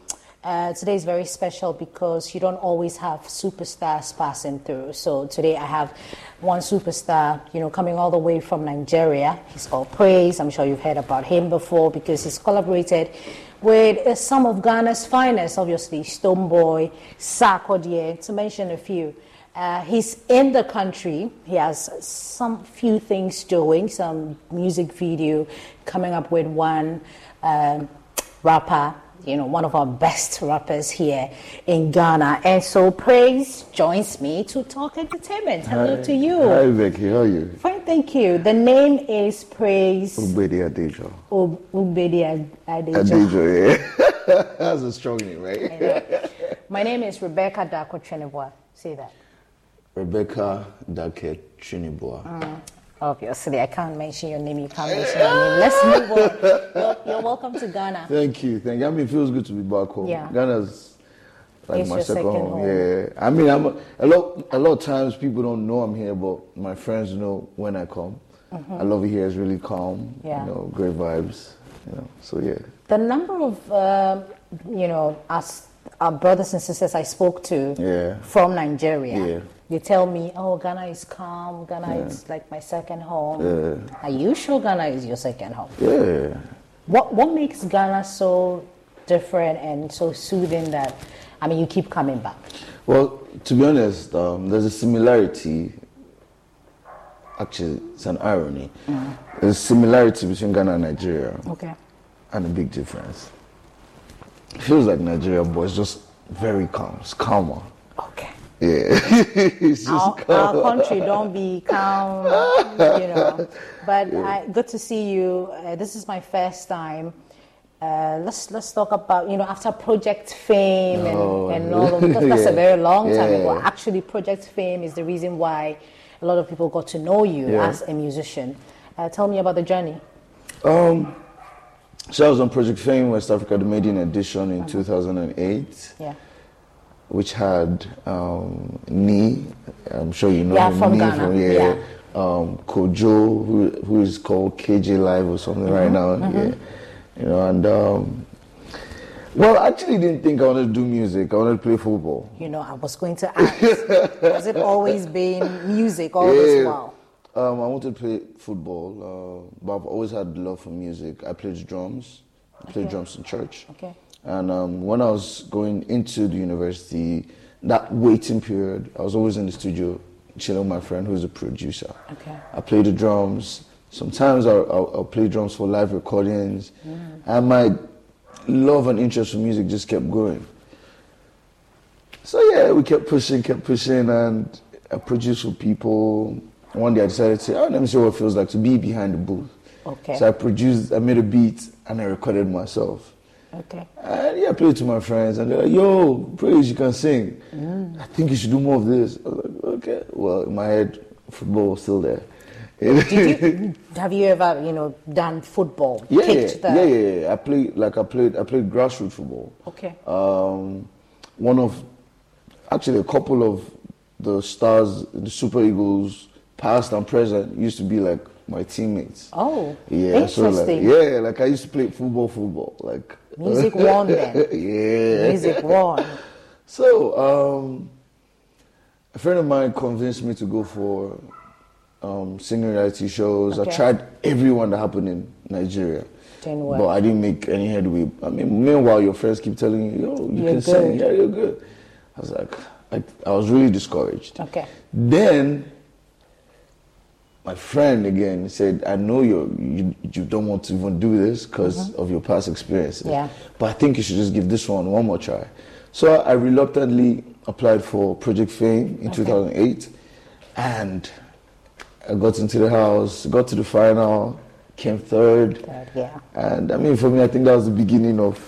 Uh, today is very special because you don't always have superstars passing through. So today I have one superstar, you know, coming all the way from Nigeria. He's called Praise. I'm sure you've heard about him before because he's collaborated with some of Ghana's finest, obviously Stonebwoy, Sarkodie, to mention a few. Uh, he's in the country. He has some few things doing, some music video, coming up with one um, rapper, you know, one of our best rappers here in Ghana. And so Praise joins me to talk entertainment. Hello Hi. to you. Hi, Becky. How are you? Fine, thank you. The name is Praise Ubedi Adejo. Ub- Ubedi Ad- Adejo. Adejo, yeah. That's a strong name, right? My name is Rebecca Dako Cheneboa. Say that. Rebecca Dake Trinibua. Mm, obviously, I can't mention your name. You can't mention your name. Let's move on. You're, you're welcome to Ghana. Thank you. Thank you. I mean, it feels good to be back home. Yeah. Ghana's like It's my second, second home. home. Yeah. I mean, I'm a, a lot. A lot of times people don't know I'm here, but my friends know when I come. Mhm. I love it here. It's really calm. Yeah. You know, great vibes. You know, so yeah. The number of, um, you know, us, our brothers and sisters I spoke to Yeah. from Nigeria, Yeah. They tell me, oh, Ghana is calm. Ghana Yeah. is like my second home. Yeah. Are you sure Ghana is your second home? Yeah. What, what makes Ghana so different and so soothing that, I mean, you keep coming back? Well, to be honest, um, there's a similarity. Actually, it's an irony. There's a similarity between Ghana and Nigeria, Okay. and a big difference. It feels like Nigeria, but it's just very calm. It's calmer. Okay. Yeah, Our, our country don't be calm, you know. But I, good to see you. Uh, this is my first time. Uh, let's let's talk about you know after Project Fame and, Oh, and all of because that's a very long time ago. Actually, Project Fame is the reason why a lot of people got to know you Yeah. as a musician. Uh, tell me about the journey. Um, so I was on Project Fame West Africa, the maiden edition in 2008. Yeah. Which had um, Nee. I'm sure you know Yeah, him, from Nee Ghana, From, yeah. yeah. Um, Kojo, who, who is called KJ Live or something right Mhm, now. mhm. Yeah. You know, and um, well, I actually didn't think I wanted to do music. I wanted to play football. You know, I was going to ask, has it always been music all this while? Um, I wanted to play football, uh, but I've always had love for music. I played drums. I played Okay. drums in church. Okay. And um, when I was going into the university, that waiting period, I was always in the studio chilling with my friend who's a producer. Okay. I play the drums. Sometimes I'll, I'll, I'll play drums for live recordings. Mm. And my love and interest for music just kept going. So yeah, we kept pushing, kept pushing, and I produced for people. One day I decided to say, oh, let me see what it feels like to be behind the booth. Okay. So I produced, I made a beat, and I recorded myself. Okay. And yeah, I played it to my friends, and they're like, yo, praise, you can sing. Mm. I think you should do more of this. I was like, okay. Well, in my head, football was still there. Did you, have you ever, you know, done football? Yeah, yeah, the, yeah, yeah, yeah. I played like I played I played grassroots football. Okay. Um, one of actually a couple of the stars, the Super Eagles, past and present, used to be like my teammates. Oh, Yeah, so like yeah, like I used to play football, football, like Music won then. yeah, Music won. So um, a friend of mine convinced me to go for um, singing reality shows. I Okay. tried everyone that happened in Nigeria. But I didn't make any headway. I mean, meanwhile, your friends keep telling you, yo, you You're can sing. good. Yeah, you're good. I was like, I, I was really discouraged. Okay. Then my friend again said, I know you're, you, you don't want to even do this because mm-hmm. of your past experiences. Yeah. But I think you should just give this one one more try. So I reluctantly applied for Project Fame in Okay. 2008. And I got into the house, got to the final, came third. Yeah. And I mean, for me, I think that was the beginning of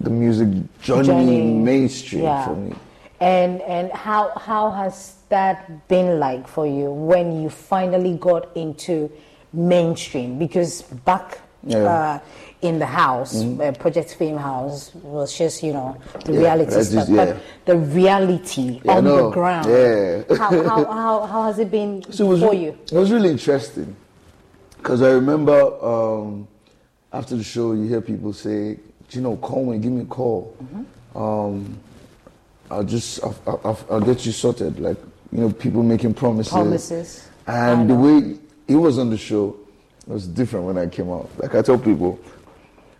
the music journey, Journey. mainstream Yeah. for me. And and how how has that been like for you when you finally got into mainstream? Because back Yeah. uh, in the house, Mhm. uh, Project Fame House was just you know the Yeah, reality that's stuff, just- yeah. but the reality on the ground. Yeah. how, how, how how has it been So it was, for you? It was really interesting because I remember um, after the show, you hear people say, "You know, call me, give me a call. Um, I'll just, I'll, I'll, I'll get you sorted." Like you know, people making promises. Promises. And the way he was on the show was different when I came out. Like I tell people,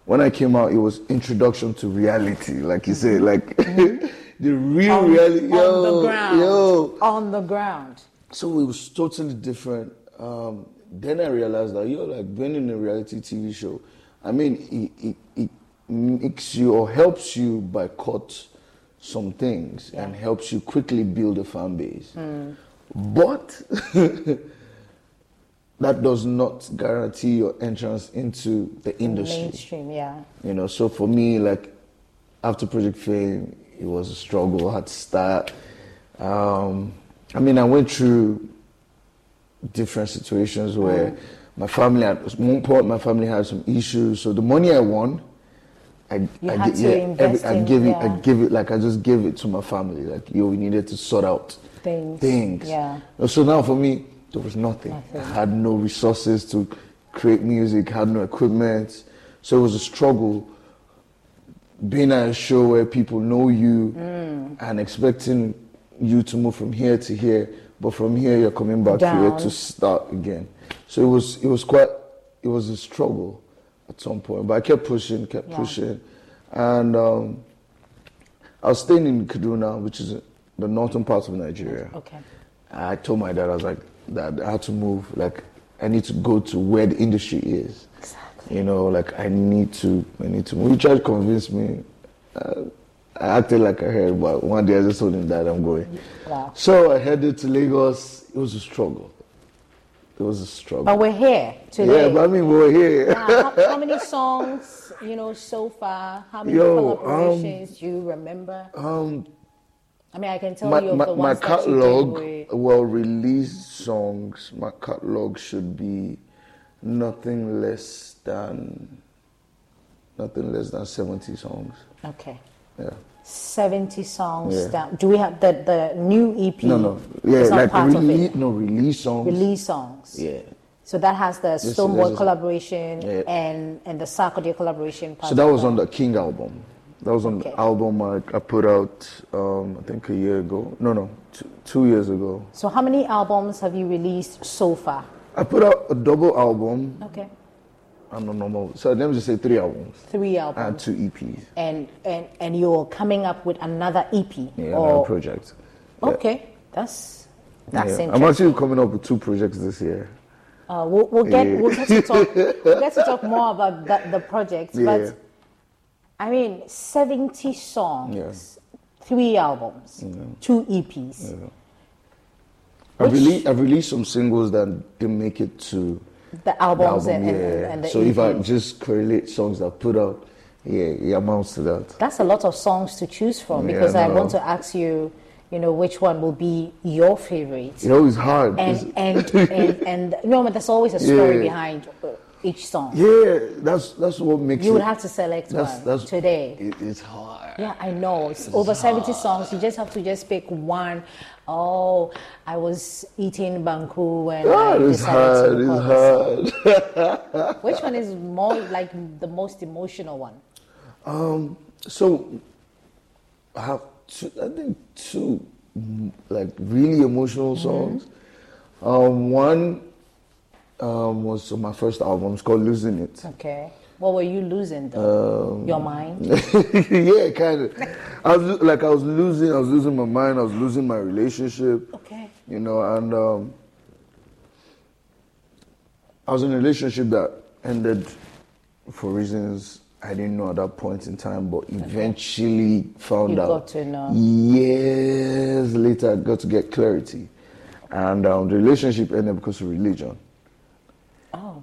when I came out, it was introduction to reality. Like you say, like the real on, reality. on Yo, the ground. yo. On the ground. So it was totally different. Um, then I realized that you're like being in a reality TV show. I mean, it, it, it makes you or helps you by cut some things and helps you quickly build a fan base. Mm. But that does not guarantee your entrance into the industry. Mainstream, yeah. You know, so for me, like after Project Fame, it was a struggle. I had to start. Um, I mean, I went through different situations where my family had, at one point, my family had some issues. So the money I won, I, You I yeah, I give it, I yeah. give it, like I just gave it to my family. Like, yo, we needed to sort out Things. things. Yeah. So now for me, there was nothing. Nothing. I had no resources to create music, had no equipment. So it was a struggle being at a show where people know you Mm. and expecting you to move from here to here, but from here you're coming back here to start again. So it was it was quite it was a struggle at some point, but I kept pushing, kept Yeah. pushing, and um, I was staying in Kaduna, which is the northern part of Nigeria. Okay. I told my dad, I was like, Dad, I had to move. Like, I need to go to where the industry is. Exactly. You know, like I need to, I need to move. He tried to convince me. Uh, I acted like I heard, but one day I just told him that I'm going. Wow. So I headed to Lagos. It was a struggle. It was a struggle. But we're here today. Yeah, but I mean, we're here. How, how many songs, you know, so far? How many Yo, um, collaborations do you remember? Um, I mean, I can tell my, you of my, the my ones that you catalog, well released songs, my catalog should be nothing less than nothing less than 70 songs. Okay. Yeah. 70 songs Yeah. down. Do we have the, the new EP? No, no. Yeah, like part of release, it. no release songs. Release songs. Yeah. So that has the Stonebwoy collaboration Yeah. and, and the Sarkodie collaboration. part So that was on the King album. That was on Okay. the album I, I put out, um, I think a year ago. No, no, two, two years ago. So how many albums have you released so far? I put out a double album Okay. And a normal. So let me just say three albums Three albums. and two EPs. And, and, and you're coming up with another EP? Yeah, or, another project. Yeah. Okay, that's, that's Yeah. interesting. I'm actually coming up with two projects this year. Uh, we'll, we'll get Yeah. we'll get to talk we'll get to talk more about the, the project. Yeah. But I mean, seventy songs, three albums, two EPs. I've, I've released some singles that didn't make it to The albums the album, and, yeah. and, and the so if I just correlate songs that I put out, yeah, it amounts to that. That's a lot of songs to choose from Yeah, because I want to ask you, you know, which one will be your favorite. You know, it's hard. And It's- and, and and know, but there's always a story Yeah. behind uh, each song. Yeah, that's that's what makes You it. would have to select that's, one that's, today. It, it's hard. Yeah, I know. It's over 70 songs. You just have to just pick one. Oh, I was eating banku when I God, it's decided to hard. record It's hard. Which one is more like the most emotional one? Um, so I have two, I think two like really emotional Mm-hmm. songs. Um, one um, was on my first album. It's called Losing It. Okay. What were you losing though? Um, Your mind? yeah, kind of. I was like I was losing. I was losing my mind. I was losing my relationship. Okay. You know, and um, I was in a relationship that ended for reasons I didn't know at that point in time, but eventually found out You out. got to know. Years later, I got to get clarity, and um, the relationship ended because of religion. Oh.